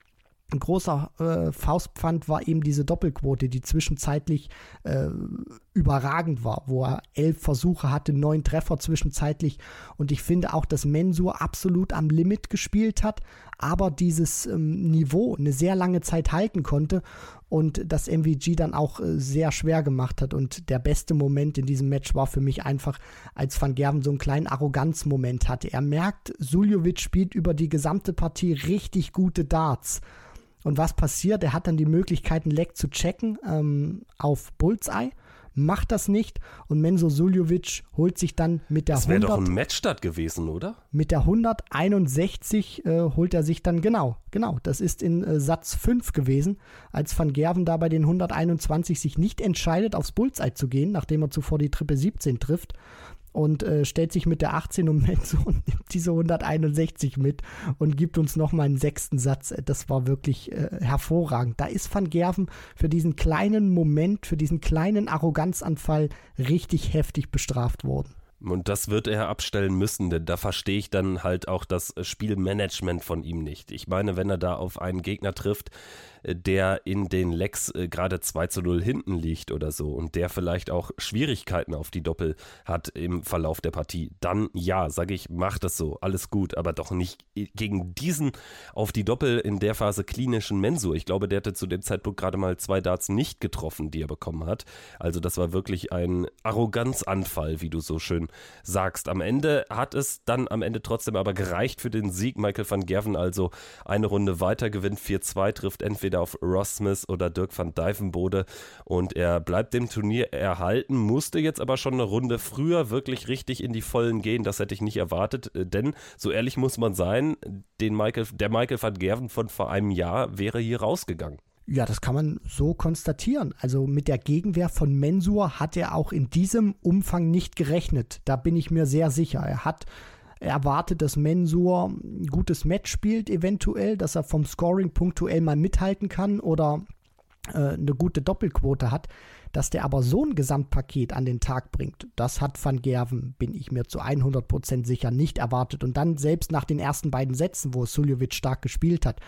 ein großer äh, Faustpfand war eben diese Doppelquote, die zwischenzeitlich äh, überragend war, wo er elf Versuche hatte, neun Treffer zwischenzeitlich. Und ich finde auch, dass Mensur absolut am Limit gespielt hat, aber dieses ähm, Niveau eine sehr lange Zeit halten konnte und das MVG dann auch äh, sehr schwer gemacht hat. Und der beste Moment in diesem Match war für mich einfach, als Van Gerven so einen kleinen Arroganzmoment hatte. Er merkt, Suljovic spielt über die gesamte Partie richtig gute Darts. Und was passiert? Er hat dann die Möglichkeit, einen Leck zu checken ähm, auf Bullseye macht das nicht und Menzo Suljovic holt sich dann mit der das 100. Das wäre doch ein Matchstart gewesen, oder? Mit der 161 äh, holt er sich dann, genau, genau, das ist in äh, Satz 5 gewesen, als Van Gerven da bei den 121 sich nicht entscheidet, aufs Bullseye zu gehen, nachdem er zuvor die Triple 17 trifft und äh, stellt sich mit der 18 um Metz und nimmt diese 161 mit und gibt uns nochmal einen sechsten Satz. Das war wirklich äh, hervorragend. Da ist Van Gerven für diesen kleinen Moment, für diesen kleinen Arroganzanfall richtig heftig bestraft worden. Und das wird er abstellen müssen, denn da verstehe ich dann halt auch das Spielmanagement von ihm nicht. Ich meine, wenn er da auf einen Gegner trifft, der in den Lecks äh, gerade 2 zu 0 hinten liegt oder so und der vielleicht auch Schwierigkeiten auf die Doppel hat im Verlauf der Partie, dann ja, sage ich, mach das so, alles gut, aber doch nicht gegen diesen auf die Doppel in der Phase klinischen Mensur. Ich glaube, der hatte zu dem Zeitpunkt gerade mal zwei Darts nicht getroffen, die er bekommen hat. Also das war wirklich ein Arroganzanfall, wie du so schön sagst. Am Ende hat es dann am Ende trotzdem aber gereicht für den Sieg. Michael van Gerven also eine Runde weiter gewinnt, 4-2, trifft entweder entweder auf Ross Smith oder Dirk van Dijvenbode und er bleibt dem Turnier erhalten, musste jetzt aber schon eine Runde früher wirklich richtig in die Vollen gehen. Das hätte ich nicht erwartet, äh, denn so ehrlich muss man sein, den Michael, der Michael van Gerven von vor einem Jahr wäre hier rausgegangen. Ja, das kann man so konstatieren. Also mit der Gegenwehr von Mensur hat er auch in diesem Umfang nicht gerechnet. Da bin ich mir sehr sicher. Er hat erwartet, dass Mensur ein gutes Match spielt, eventuell, dass er vom Scoring punktuell mal mithalten kann oder äh, eine gute Doppelquote hat. Dass der aber so ein Gesamtpaket an den Tag bringt, das hat Van Gerven, bin ich mir zu 100% sicher, nicht erwartet. Und dann selbst nach den ersten beiden Sätzen, wo Suljovic stark gespielt hat,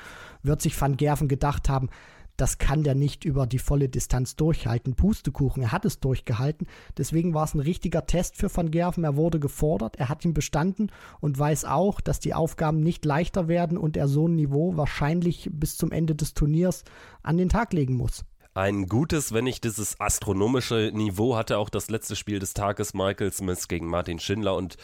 wird sich Van Gerven gedacht haben, das kann der nicht über die volle Distanz durchhalten. Pustekuchen, er hat es durchgehalten. Deswegen war es ein richtiger Test für Van Gerven. Er wurde gefordert, er hat ihn bestanden und weiß auch, dass die Aufgaben nicht leichter werden und er so ein Niveau wahrscheinlich bis zum Ende des Turniers an den Tag legen muss. Ein gutes, wenn nicht dieses astronomische Niveau hatte auch das letzte Spiel des Tages Michael Smith gegen Martin Schindler und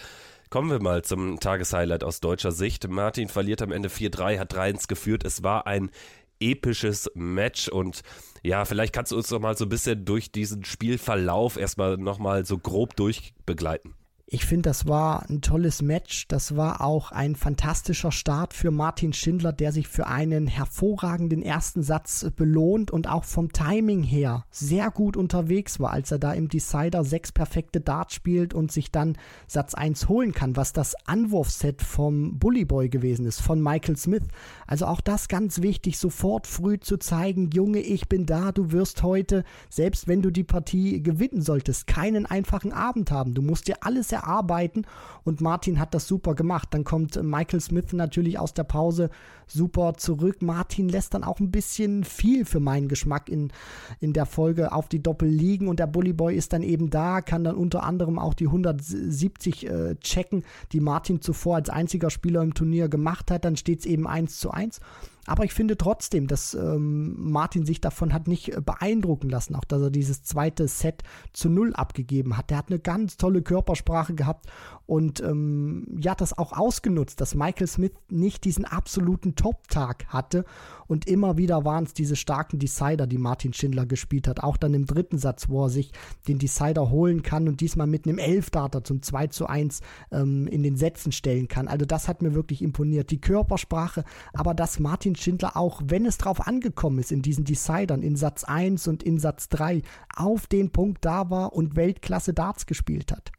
Kommen wir mal zum Tageshighlight aus deutscher Sicht. Martin verliert am Ende 4-3, hat 3-1 geführt. Es war ein episches Match und ja, vielleicht kannst du uns noch mal so ein bisschen durch diesen Spielverlauf erstmal noch mal so grob durchbegleiten. Ich finde, das war ein tolles Match. Das war auch ein fantastischer Start für Martin Schindler, der sich für einen hervorragenden ersten Satz belohnt und auch vom Timing her sehr gut unterwegs war, als er da im Decider sechs perfekte Darts spielt und sich dann Satz 1 holen kann, was das Anwurfset vom Bully Boy gewesen ist, von Michael Smith. Also auch das ganz wichtig, sofort früh zu zeigen, Junge, ich bin da, du wirst heute, selbst wenn du die Partie gewinnen solltest, keinen einfachen Abend haben. Du musst dir alles erarbeiten und Martin hat das super gemacht. Dann kommt Michael Smith natürlich aus der Pause super zurück. Martin lässt dann auch ein bisschen viel für meinen Geschmack in, in der Folge auf die Doppel liegen und der Bully Boy ist dann eben da, kann dann unter anderem auch die 170 äh, checken, die Martin zuvor als einziger Spieler im Turnier gemacht hat. Dann steht es eben 1 zu 1. Aber ich finde trotzdem, dass ähm, Martin sich davon hat nicht äh, beeindrucken lassen, auch dass er dieses zweite Set zu null abgegeben hat. Der hat eine ganz tolle Körpersprache gehabt und ähm, ja, das auch ausgenutzt, dass Michael Smith nicht diesen absoluten Top-Tag hatte und immer wieder waren es diese starken Decider, die Martin Schindler gespielt hat. Auch dann im dritten Satz, wo er sich den Decider holen kann und diesmal mit einem Elfdarter zum 2 zu 1 ähm, in den Sätzen stellen kann. Also das hat mir wirklich imponiert. Die Körpersprache, aber dass Martin Schindler auch, wenn es drauf angekommen ist in diesen Decidern, in Satz 1 und in Satz 3, auf den Punkt da war und Weltklasse Darts gespielt hat.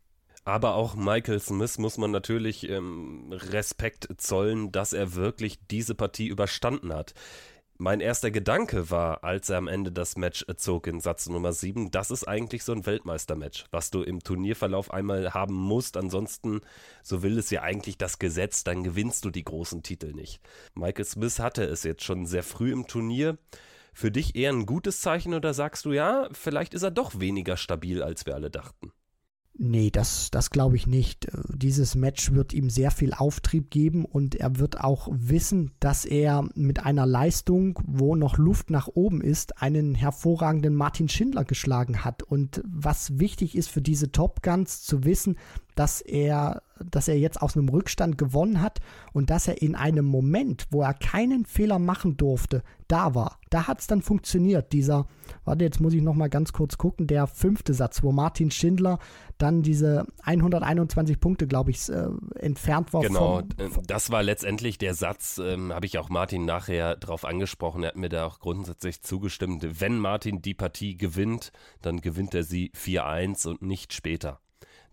Aber auch Michael Smith muss man natürlich ähm, Respekt zollen, dass er wirklich diese Partie überstanden hat. Mein erster Gedanke war, als er am Ende das Match zog in Satz Nummer 7, das ist eigentlich so ein Weltmeistermatch, was du im Turnierverlauf einmal haben musst. Ansonsten, so will es ja eigentlich das Gesetz, dann gewinnst du die großen Titel nicht. Michael Smith hatte es jetzt schon sehr früh im Turnier. Für dich eher ein gutes Zeichen oder sagst du, ja, vielleicht ist er doch weniger stabil, als wir alle dachten? Nee, das, das glaube ich nicht. Dieses Match wird ihm sehr viel Auftrieb geben und er wird auch wissen, dass er mit einer Leistung, wo noch Luft nach oben ist, einen hervorragenden Martin Schindler geschlagen hat. Und was wichtig ist für diese Top Guns zu wissen, dass er, dass er jetzt aus einem Rückstand gewonnen hat und dass er in einem Moment, wo er keinen Fehler machen durfte, da war. Da hat es dann funktioniert. Dieser, warte, jetzt muss ich nochmal ganz kurz gucken, der fünfte Satz, wo Martin Schindler dann diese 121 Punkte, glaube ich, äh, entfernt war. Genau, vom, äh, das war letztendlich der Satz, ähm, habe ich auch Martin nachher drauf angesprochen. Er hat mir da auch grundsätzlich zugestimmt. Wenn Martin die Partie gewinnt, dann gewinnt er sie 4-1 und nicht später.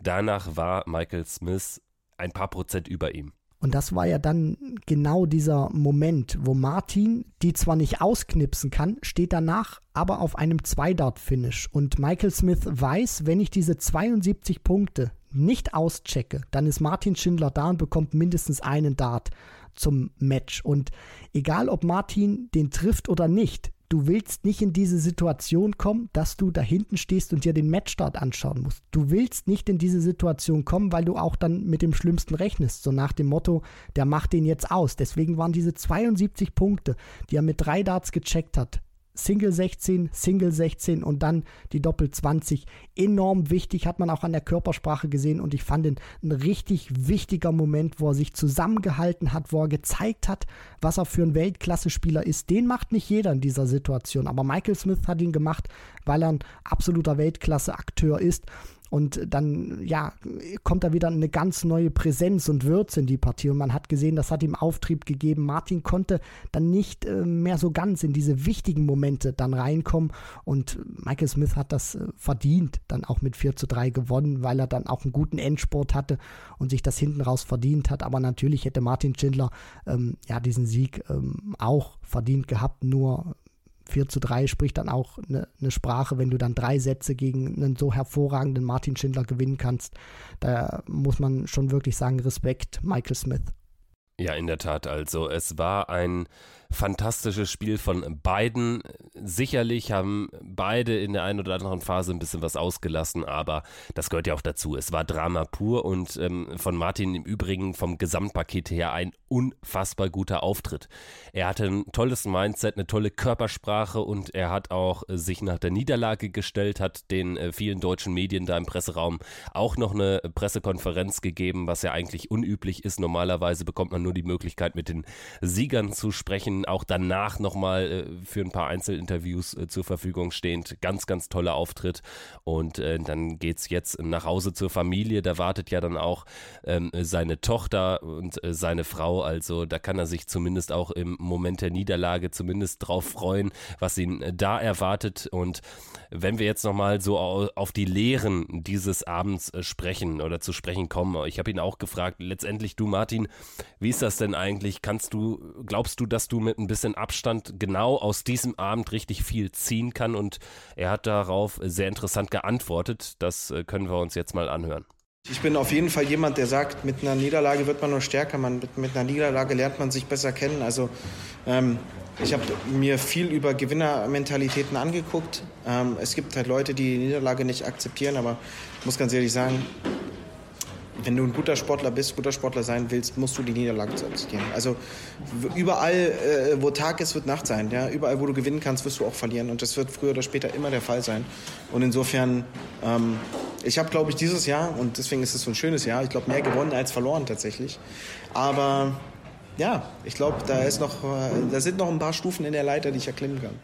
Danach war Michael Smith ein paar Prozent über ihm. Und das war ja dann genau dieser Moment, wo Martin, die zwar nicht ausknipsen kann, steht danach aber auf einem Zweidart-Finish. Und Michael Smith weiß, wenn ich diese 72 Punkte nicht auschecke, dann ist Martin Schindler da und bekommt mindestens einen Dart zum Match. Und egal ob Martin den trifft oder nicht, Du willst nicht in diese Situation kommen, dass du da hinten stehst und dir den Matchstart anschauen musst. Du willst nicht in diese Situation kommen, weil du auch dann mit dem Schlimmsten rechnest. So nach dem Motto, der macht den jetzt aus. Deswegen waren diese 72 Punkte, die er mit drei Darts gecheckt hat, Single 16, Single 16 und dann die Doppel 20. Enorm wichtig, hat man auch an der Körpersprache gesehen und ich fand ihn ein richtig wichtiger Moment, wo er sich zusammengehalten hat, wo er gezeigt hat, was er für ein Weltklasse-Spieler ist. Den macht nicht jeder in dieser Situation, aber Michael Smith hat ihn gemacht, weil er ein absoluter Weltklasse-Akteur ist und dann, ja, kommt da wieder eine ganz neue Präsenz und Würze in die Partie. Und man hat gesehen, das hat ihm Auftrieb gegeben. Martin konnte dann nicht äh, mehr so ganz in diese wichtigen Momente dann reinkommen. Und Michael Smith hat das äh, verdient, dann auch mit 4 zu 3 gewonnen, weil er dann auch einen guten Endsport hatte und sich das hinten raus verdient hat. Aber natürlich hätte Martin Schindler ähm, ja diesen Sieg ähm, auch verdient gehabt. Nur 4 zu 3 spricht dann auch eine, eine, Sprache, wenn du dann drei Sätze gegen einen so hervorragenden Martin Schindler gewinnen kannst. Da muss man schon wirklich sagen, Respekt, Michael Smith. Ja, in der Tat. Also es war ein fantastisches Spiel von beiden. Sicherlich haben beide in der einen oder anderen Phase ein bisschen was ausgelassen, aber das gehört ja auch dazu. Es war Drama pur und ähm, von Martin im Übrigen vom Gesamtpaket her ein unfassbar guter Auftritt. Er hatte ein tolles Mindset, eine tolle Körpersprache und er hat auch äh, sich nach der Niederlage gestellt, hat den äh, vielen deutschen Medien da im Presseraum auch noch eine Pressekonferenz gegeben, was ja eigentlich unüblich ist. Normalerweise bekommt man nur die Möglichkeit, mit den Siegern zu sprechen auch danach nochmal äh, für ein paar Einzelinterviews äh, zur Verfügung stehend. Ganz, ganz toller Auftritt. Und äh, dann geht es jetzt nach Hause zur Familie. Da wartet ja dann auch ähm, seine Tochter und äh, seine Frau. Also da kann er sich zumindest auch im Moment der Niederlage zumindest drauf freuen, was ihn äh, da erwartet. Und wenn wir jetzt nochmal so auf die Lehren dieses Abends äh, sprechen oder zu sprechen kommen, ich habe ihn auch gefragt, letztendlich du Martin, wie ist das denn eigentlich? Kannst du, glaubst du, dass du mit ein bisschen Abstand genau aus diesem Abend richtig viel ziehen kann? Und er hat darauf sehr interessant geantwortet. Das äh, können wir uns jetzt mal anhören. Ich bin auf jeden Fall jemand, der sagt, mit einer Niederlage wird man nur stärker, man, mit, mit einer Niederlage lernt man sich besser kennen. Also ähm, ich habe mir viel über Gewinnermentalitäten angeguckt. Ähm, es gibt halt Leute, die die Niederlage nicht akzeptieren, aber ich muss ganz ehrlich sagen, wenn du ein guter Sportler bist, guter Sportler sein willst, musst du die Niederlage akzeptieren. Also überall, äh, wo Tag ist, wird Nacht sein. Ja? Überall, wo du gewinnen kannst, wirst du auch verlieren. Und das wird früher oder später immer der Fall sein. Und insofern, ähm, ich habe, glaube ich, dieses Jahr, und deswegen ist es so ein schönes Jahr, ich glaube, mehr gewonnen als verloren tatsächlich. Aber ja, ich glaube, da, ist noch, äh, da sind noch ein paar Stufen in der Leiter, die ich erklimmen kann.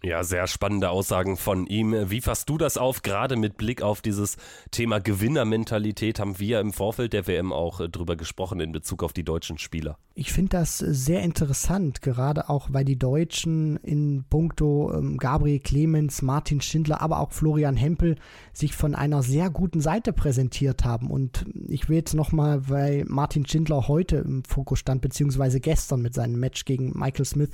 Ja, sehr spannende Aussagen von ihm. Wie fasst du das auf? Gerade mit Blick auf dieses Thema Gewinnermentalität haben wir im Vorfeld der WM auch äh, drüber gesprochen in Bezug auf die deutschen Spieler. Ich finde das sehr interessant, gerade auch, weil die Deutschen in puncto ähm, Gabriel Clemens, Martin Schindler, aber auch Florian Hempel sich von einer sehr guten Seite präsentiert haben. Und ich will jetzt nochmal, weil Martin Schindler heute im Fokus stand, beziehungsweise gestern mit seinem Match gegen Michael Smith,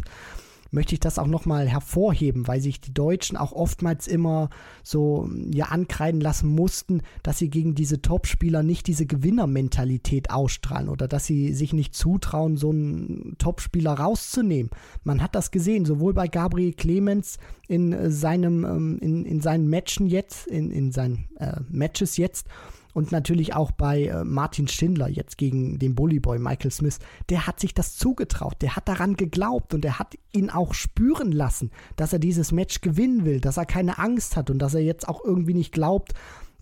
möchte ich das auch nochmal hervorheben, weil sich die Deutschen auch oftmals immer so ja ankreiden lassen mussten, dass sie gegen diese Topspieler nicht diese Gewinnermentalität ausstrahlen oder dass sie sich nicht zutrauen, so einen Topspieler rauszunehmen. Man hat das gesehen, sowohl bei Gabriel Clemens in seinem, ähm, in, in seinen Matchen jetzt, in, in seinen äh, Matches jetzt, Und natürlich auch bei äh, Martin Schindler jetzt gegen den Bullyboy Michael Smith. Der hat sich das zugetraut, der hat daran geglaubt und er hat ihn auch spüren lassen, dass er dieses Match gewinnen will, dass er keine Angst hat und dass er jetzt auch irgendwie nicht glaubt,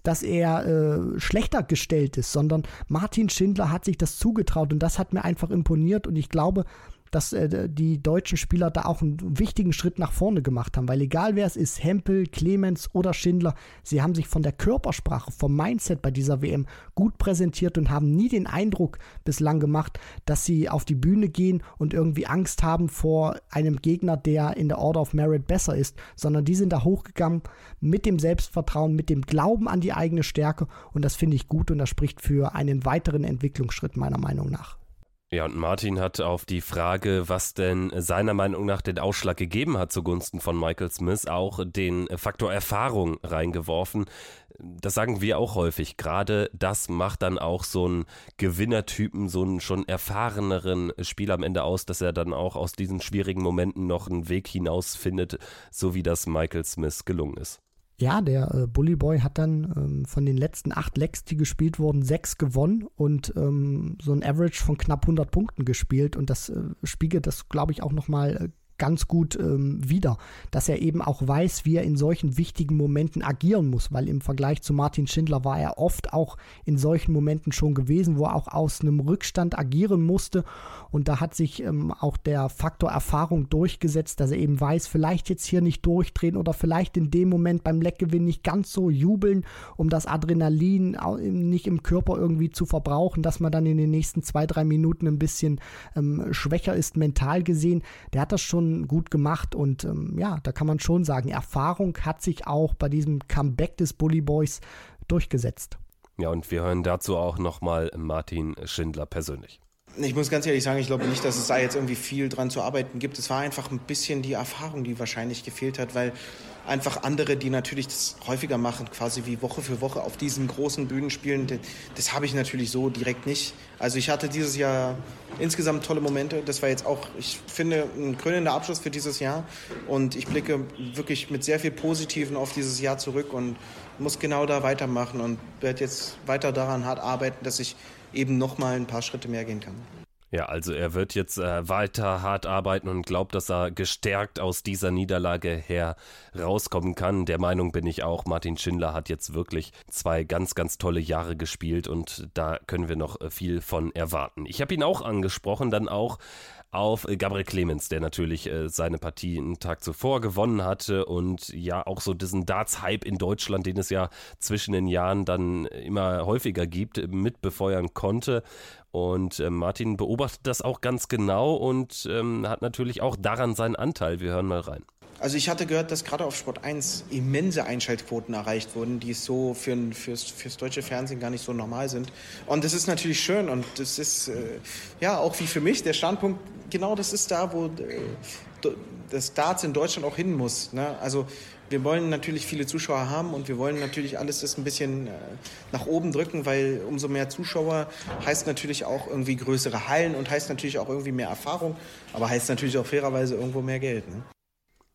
dass er äh, schlechter gestellt ist, sondern Martin Schindler hat sich das zugetraut und das hat mir einfach imponiert und ich glaube, dass äh, die deutschen Spieler da auch einen wichtigen Schritt nach vorne gemacht haben, weil egal wer es ist, Hempel, Clemens oder Schindler, sie haben sich von der Körpersprache, vom Mindset bei dieser WM gut präsentiert und haben nie den Eindruck bislang gemacht, dass sie auf die Bühne gehen und irgendwie Angst haben vor einem Gegner, der in der Order of Merit besser ist, sondern die sind da hochgegangen mit dem Selbstvertrauen, mit dem Glauben an die eigene Stärke und das finde ich gut und das spricht für einen weiteren Entwicklungsschritt meiner Meinung nach. Ja, und Martin hat auf die Frage, was denn seiner Meinung nach den Ausschlag gegeben hat zugunsten von Michael Smith, auch den Faktor Erfahrung reingeworfen. Das sagen wir auch häufig. Gerade das macht dann auch so einen Gewinnertypen, so einen schon erfahreneren Spieler am Ende aus, dass er dann auch aus diesen schwierigen Momenten noch einen Weg hinausfindet, so wie das Michael Smith gelungen ist. Ja, der äh, Bully Boy hat dann ähm, von den letzten acht Lecks, die gespielt wurden, sechs gewonnen und ähm, so ein Average von knapp 100 Punkten gespielt. Und das äh, spiegelt das, glaube ich, auch nochmal äh, ganz gut ähm, wieder, dass er eben auch weiß, wie er in solchen wichtigen Momenten agieren muss, weil im Vergleich zu Martin Schindler war er oft auch in solchen Momenten schon gewesen, wo er auch aus einem Rückstand agieren musste und da hat sich ähm, auch der Faktor Erfahrung durchgesetzt, dass er eben weiß, vielleicht jetzt hier nicht durchdrehen oder vielleicht in dem Moment beim Leckgewinn nicht ganz so jubeln, um das Adrenalin nicht im Körper irgendwie zu verbrauchen, dass man dann in den nächsten zwei, drei Minuten ein bisschen ähm, schwächer ist mental gesehen. Der hat das schon gut gemacht und ähm, ja, da kann man schon sagen, Erfahrung hat sich auch bei diesem Comeback des Bully Boys durchgesetzt. Ja, und wir hören dazu auch nochmal Martin Schindler persönlich. Ich muss ganz ehrlich sagen, ich glaube nicht, dass es da jetzt irgendwie viel dran zu arbeiten gibt. Es war einfach ein bisschen die Erfahrung, die wahrscheinlich gefehlt hat, weil einfach andere, die natürlich das häufiger machen, quasi wie Woche für Woche auf diesen großen Bühnen spielen, das, habe ich natürlich so direkt nicht. Also ich hatte dieses Jahr insgesamt tolle Momente. Das war jetzt auch, ich finde, ein krönender Abschluss für dieses Jahr. Und ich blicke wirklich mit sehr viel Positiven auf dieses Jahr zurück und muss genau da weitermachen und werde jetzt weiter daran hart arbeiten, dass ich eben noch mal ein paar Schritte mehr gehen kann. Ja, also er wird jetzt äh, weiter hart arbeiten und glaubt, dass er gestärkt aus dieser Niederlage her rauskommen kann. Der Meinung bin ich auch. Martin Schindler hat jetzt wirklich zwei ganz, ganz tolle Jahre gespielt und da können wir noch äh, viel von erwarten. Ich habe ihn auch angesprochen, dann auch auf Gabriel Clemens, der natürlich äh, seine Partie einen Tag zuvor gewonnen hatte und ja auch so diesen Darts-Hype in Deutschland, den es ja zwischen den Jahren dann immer häufiger gibt, mit befeuern konnte. Und äh, Martin beobachtet das auch ganz genau und ähm, hat natürlich auch daran seinen Anteil. Wir hören mal rein. Also ich hatte gehört, dass gerade auf Sport 1 immense Einschaltquoten erreicht wurden, die so für, fürs, fürs deutsche Fernsehen gar nicht so normal sind. Und das ist natürlich schön und das ist äh, ja auch wie für mich der Standpunkt, genau das ist da, wo äh, das Darts in Deutschland auch hin muss. Ne? Also wir wollen natürlich viele Zuschauer haben und wir wollen natürlich alles das ein bisschen äh, nach oben drücken, weil umso mehr Zuschauer heißt natürlich auch irgendwie größere Hallen und heißt natürlich auch irgendwie mehr Erfahrung, aber heißt natürlich auch fairerweise irgendwo mehr Geld. Ne?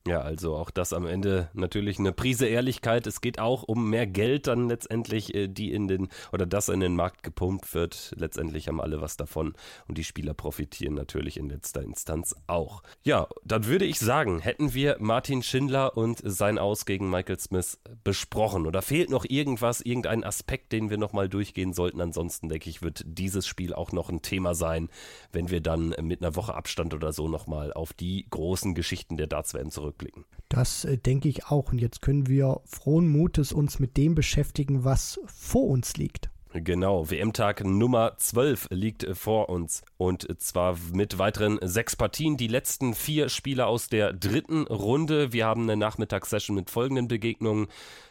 Ja, also auch das am Ende natürlich eine Prise Ehrlichkeit. Es geht auch um mehr Geld dann letztendlich, äh, die in den oder das in den Markt gepumpt wird. Letztendlich haben alle was davon und die Spieler profitieren natürlich in letzter Instanz auch. Ja, dann würde ich sagen, hätten wir Martin Schindler und sein Aus gegen Michael Smith besprochen oder fehlt noch irgendwas, irgendein Aspekt, den wir nochmal durchgehen sollten? Ansonsten denke ich, wird dieses Spiel auch noch ein Thema sein, wenn wir dann mit einer Woche Abstand oder so nochmal auf die großen Geschichten der Darts-WM zurück zurückblicken. Das äh, denke ich auch. Und jetzt können wir frohen Mutes uns mit dem beschäftigen, was vor uns liegt. Genau, WM-Tag Nummer 12 liegt vor uns. Und zwar mit weiteren sechs Partien. Die letzten vier Spieler aus der dritten Runde. Wir haben eine Nachmittagssession mit folgenden Begegnungen.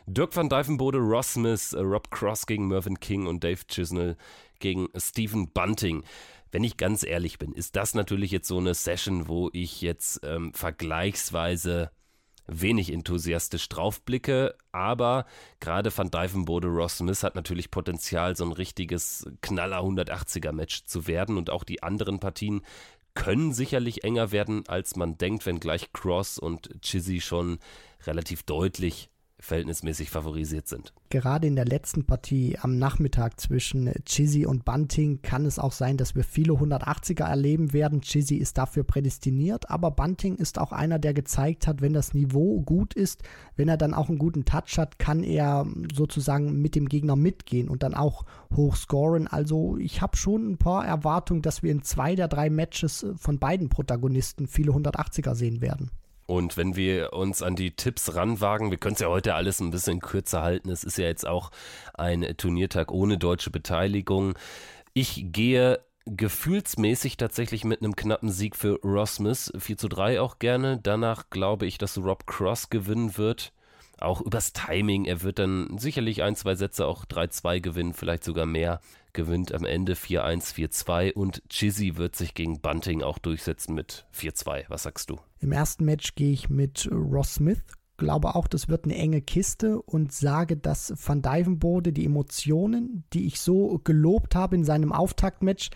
Dirk van Dijvenbode, Ross Smith, Rob Cross gegen Mervyn King und Dave Chisnell gegen Stephen Bunting wenn ich ganz ehrlich bin, ist das natürlich jetzt so eine Session, wo ich jetzt ähm, vergleichsweise wenig enthusiastisch draufblicke, aber gerade Van Dijvenbode Ross Smith hat natürlich Potenzial, so ein richtiges Knaller 180er Match zu werden. Und auch die anderen Partien können sicherlich enger werden, als man denkt, wenn gleich Cross und Chizzy schon relativ deutlich verhältnismäßig favorisiert sind. Gerade in der letzten Partie am Nachmittag zwischen Chizzy und Bunting kann es auch sein, dass wir viele 180er erleben werden. Chizzy ist dafür prädestiniert, aber Bunting ist auch einer, der gezeigt hat, wenn das Niveau gut ist, wenn er dann auch einen guten Touch hat, kann er sozusagen mit dem Gegner mitgehen und dann auch hoch scoren. Also ich habe schon ein paar Erwartungen, dass wir in zwei der drei Matches von beiden Protagonisten viele 180er sehen werden. Und wenn wir uns an die Tipps ranwagen, wir können es ja heute alles ein bisschen kürzer halten. Es ist ja jetzt auch ein Turniertag ohne deutsche Beteiligung. Ich gehe gefühlsmäßig tatsächlich mit einem knappen Sieg für Smith. 4 zu 3 auch gerne. Danach glaube ich, dass Rob Cross gewinnen wird. Auch übers Timing. Er wird dann sicherlich ein, zwei Sätze auch 3-2 gewinnen, vielleicht sogar mehr gewinnt am Ende 4-1, 4-2 und Chizzy wird sich gegen Bunting auch durchsetzen mit 4-2. Was sagst du? Im ersten Match gehe ich mit Ross Smith. Glaube auch, das wird eine enge Kiste und sage, dass Van Dijvenbode die Emotionen, die ich so gelobt habe in seinem Auftaktmatch,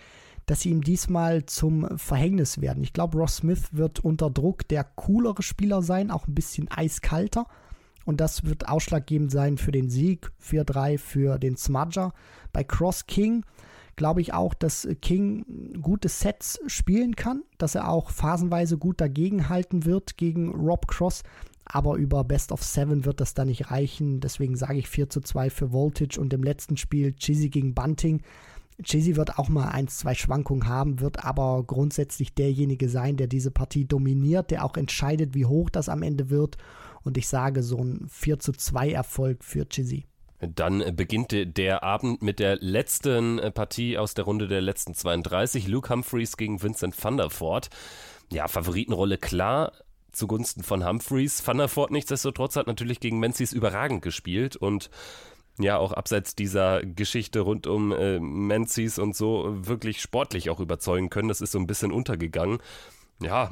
dass sie ihm diesmal zum Verhängnis werden. Ich glaube, Ross Smith wird unter Druck der coolere Spieler sein, auch ein bisschen eiskalter. Und das wird ausschlaggebend sein für den Sieg 4-3 für den Smudger. Bei Cross King glaube ich auch, dass King gute Sets spielen kann, dass er auch phasenweise gut dagegenhalten wird gegen Rob Cross. Aber über Best of Seven wird das da nicht reichen. Deswegen sage ich 4 zu 2 für Voltage und im letzten Spiel Chizzy gegen Bunting. Chizzy wird auch mal ein, zwei Schwankungen haben, wird aber grundsätzlich derjenige sein, der diese Partie dominiert, der auch entscheidet, wie hoch das am Ende wird und ich sage so ein 4 zu 2 Erfolg für Chizzy. Dann beginnt der Abend mit der letzten Partie aus der Runde der letzten 32. Luke Humphreys gegen Vincent van der Voort. Ja, Favoritenrolle klar zugunsten von Humphreys. Van der Voort nichtsdestotrotz hat natürlich gegen Menzies überragend gespielt und ja, auch abseits dieser Geschichte rund um äh, Menzies und so wirklich sportlich auch überzeugen können. Das ist so ein bisschen untergegangen ja,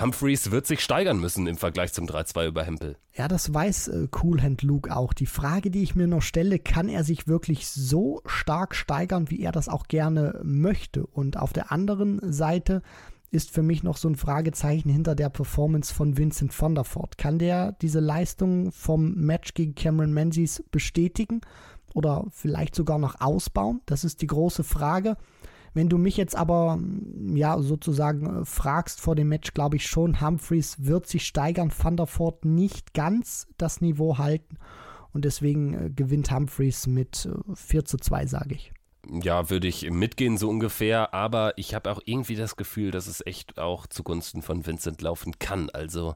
Humphreys wird sich steigern müssen im Vergleich zum 3-2 über Hempel. Ja, das weiß äh, Coolhand Luke auch. Die Frage, die ich mir noch stelle, kann er sich wirklich so stark steigern, wie er das auch gerne möchte? Und auf der anderen Seite ist für mich noch so ein Fragezeichen hinter der Performance von Vincent van der Voort. Kann der diese Leistung vom Match gegen Cameron Menzies bestätigen oder vielleicht sogar noch ausbauen? Das ist die große Frage. Wenn du mich jetzt aber ja sozusagen äh, fragst vor dem Match, glaube ich schon, Humphreys wird sich steigern, Voort nicht ganz das Niveau halten und deswegen äh, gewinnt Humphreys mit 4 äh, zu 2, sage ich. Ja, würde ich mitgehen, so ungefähr. Aber ich habe auch irgendwie das Gefühl, dass es echt auch zugunsten von Vincent laufen kann. Also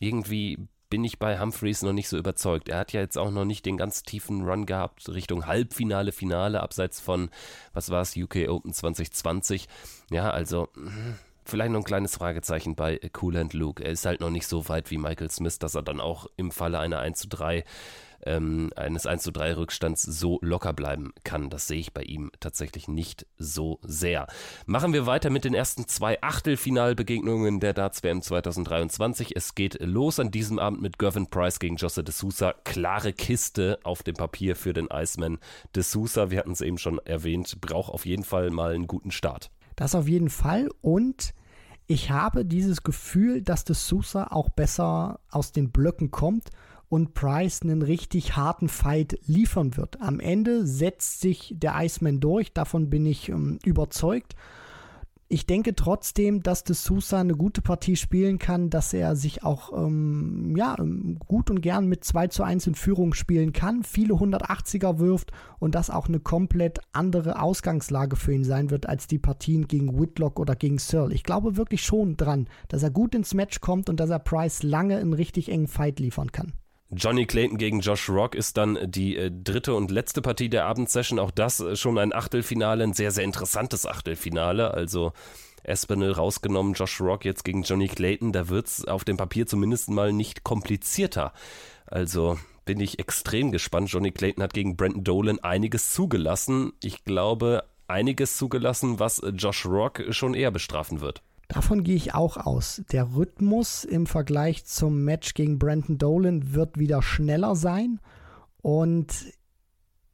irgendwie bin ich bei Humphreys noch nicht so überzeugt. Er hat ja jetzt auch noch nicht den ganz tiefen Run gehabt Richtung Halbfinale, Finale, abseits von, was war es, UK Open 2020. Ja, also hm, vielleicht noch ein kleines Fragezeichen bei Cool and Luke. Er ist halt noch nicht so weit wie Michael Smith, dass er dann auch im Falle einer 1 zu 3 ähm, eines 1 zu 3 Rückstands so locker bleiben kann. Das sehe ich bei ihm tatsächlich nicht so sehr. Machen wir weiter mit den ersten zwei Achtelfinalbegegnungen der Darts WM 2023. Es geht los an diesem Abend mit Gervin Price gegen Josse de Sousa. Klare Kiste auf dem Papier für den Iceman de Sousa. Wir hatten es eben schon erwähnt, braucht auf jeden Fall mal einen guten Start. Das auf jeden Fall und ich habe dieses Gefühl, dass de Sousa auch besser aus den Blöcken kommt und Price einen richtig harten Fight liefern wird. Am Ende setzt sich der Iceman durch, davon bin ich ähm, überzeugt. Ich denke trotzdem, dass De Sousa eine gute Partie spielen kann, dass er sich auch ähm, ja, ähm, gut und gern mit 2 zu 1 in Führung spielen kann, viele 180er wirft und das auch eine komplett andere Ausgangslage für ihn sein wird als die Partien gegen Whitlock oder gegen Searle. Ich glaube wirklich schon dran, dass er gut ins Match kommt und dass er Price lange einen richtig engen Fight liefern kann. Johnny Clayton gegen Josh Rock ist dann die äh, dritte und letzte Partie der Abendsession. Auch das äh, schon ein Achtelfinale, ein sehr, sehr interessantes Achtelfinale. Also Espinel rausgenommen, Josh Rock jetzt gegen Johnny Clayton. Da wird es auf dem Papier zumindest mal nicht komplizierter. Also bin ich extrem gespannt. Johnny Clayton hat gegen Brandon Dolan einiges zugelassen. Ich glaube, einiges zugelassen, was äh, Josh Rock schon eher bestrafen wird. Davon gehe ich auch aus. Der Rhythmus im Vergleich zum Match gegen Brandon Dolan wird wieder schneller sein. Und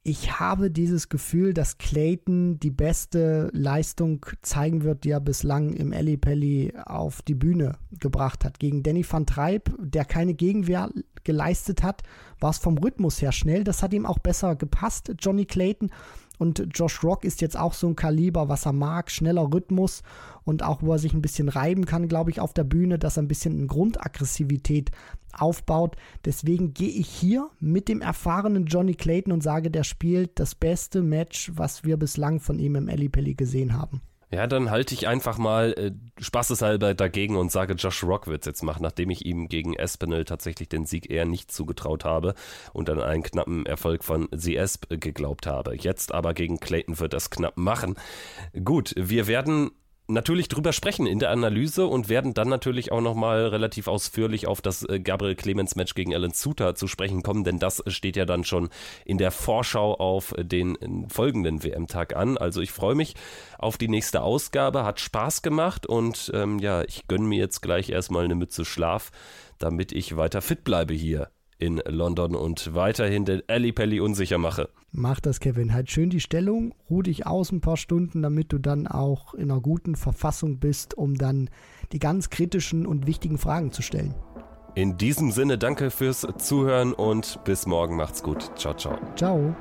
ich habe dieses Gefühl, dass Clayton die beste Leistung zeigen wird, die er bislang im Eli Pelli auf die Bühne gebracht hat. Gegen Danny van Treib, der keine Gegenwehr geleistet hat, war es vom Rhythmus her schnell. Das hat ihm auch besser gepasst, Johnny Clayton. Und Josh Rock ist jetzt auch so ein Kaliber, was er mag, schneller Rhythmus und auch wo er sich ein bisschen reiben kann, glaube ich, auf der Bühne, dass er ein bisschen eine Grundaggressivität aufbaut. Deswegen gehe ich hier mit dem erfahrenen Johnny Clayton und sage, der spielt das beste Match, was wir bislang von ihm im Pelli gesehen haben. Ja, dann halte ich einfach mal äh, spaßeshalber dagegen und sage, Josh Rock wird es jetzt machen, nachdem ich ihm gegen Espinel tatsächlich den Sieg eher nicht zugetraut habe und an einen knappen Erfolg von The Esp geglaubt habe. Jetzt aber gegen Clayton wird das knapp machen. Gut, wir werden natürlich drüber sprechen in der Analyse und werden dann natürlich auch nochmal relativ ausführlich auf das äh, Gabriel Clemens Match gegen Alan Suter zu sprechen kommen, denn das steht ja dann schon in der Vorschau auf den folgenden WM-Tag an. Also ich freue mich auf die nächste Ausgabe, hat Spaß gemacht und ähm, ja, ich gönne mir jetzt gleich erstmal eine Mütze Schlaf, damit ich weiter fit bleibe hier in London und weiterhin den Ali Pelli unsicher mache. Mach das, Kevin. Halt schön die Stellung, ruh dich aus ein paar Stunden, damit du dann auch in einer guten Verfassung bist, um dann die ganz kritischen und wichtigen Fragen zu stellen. In diesem Sinne danke fürs Zuhören und bis morgen macht's gut. Ciao, ciao. Ciao.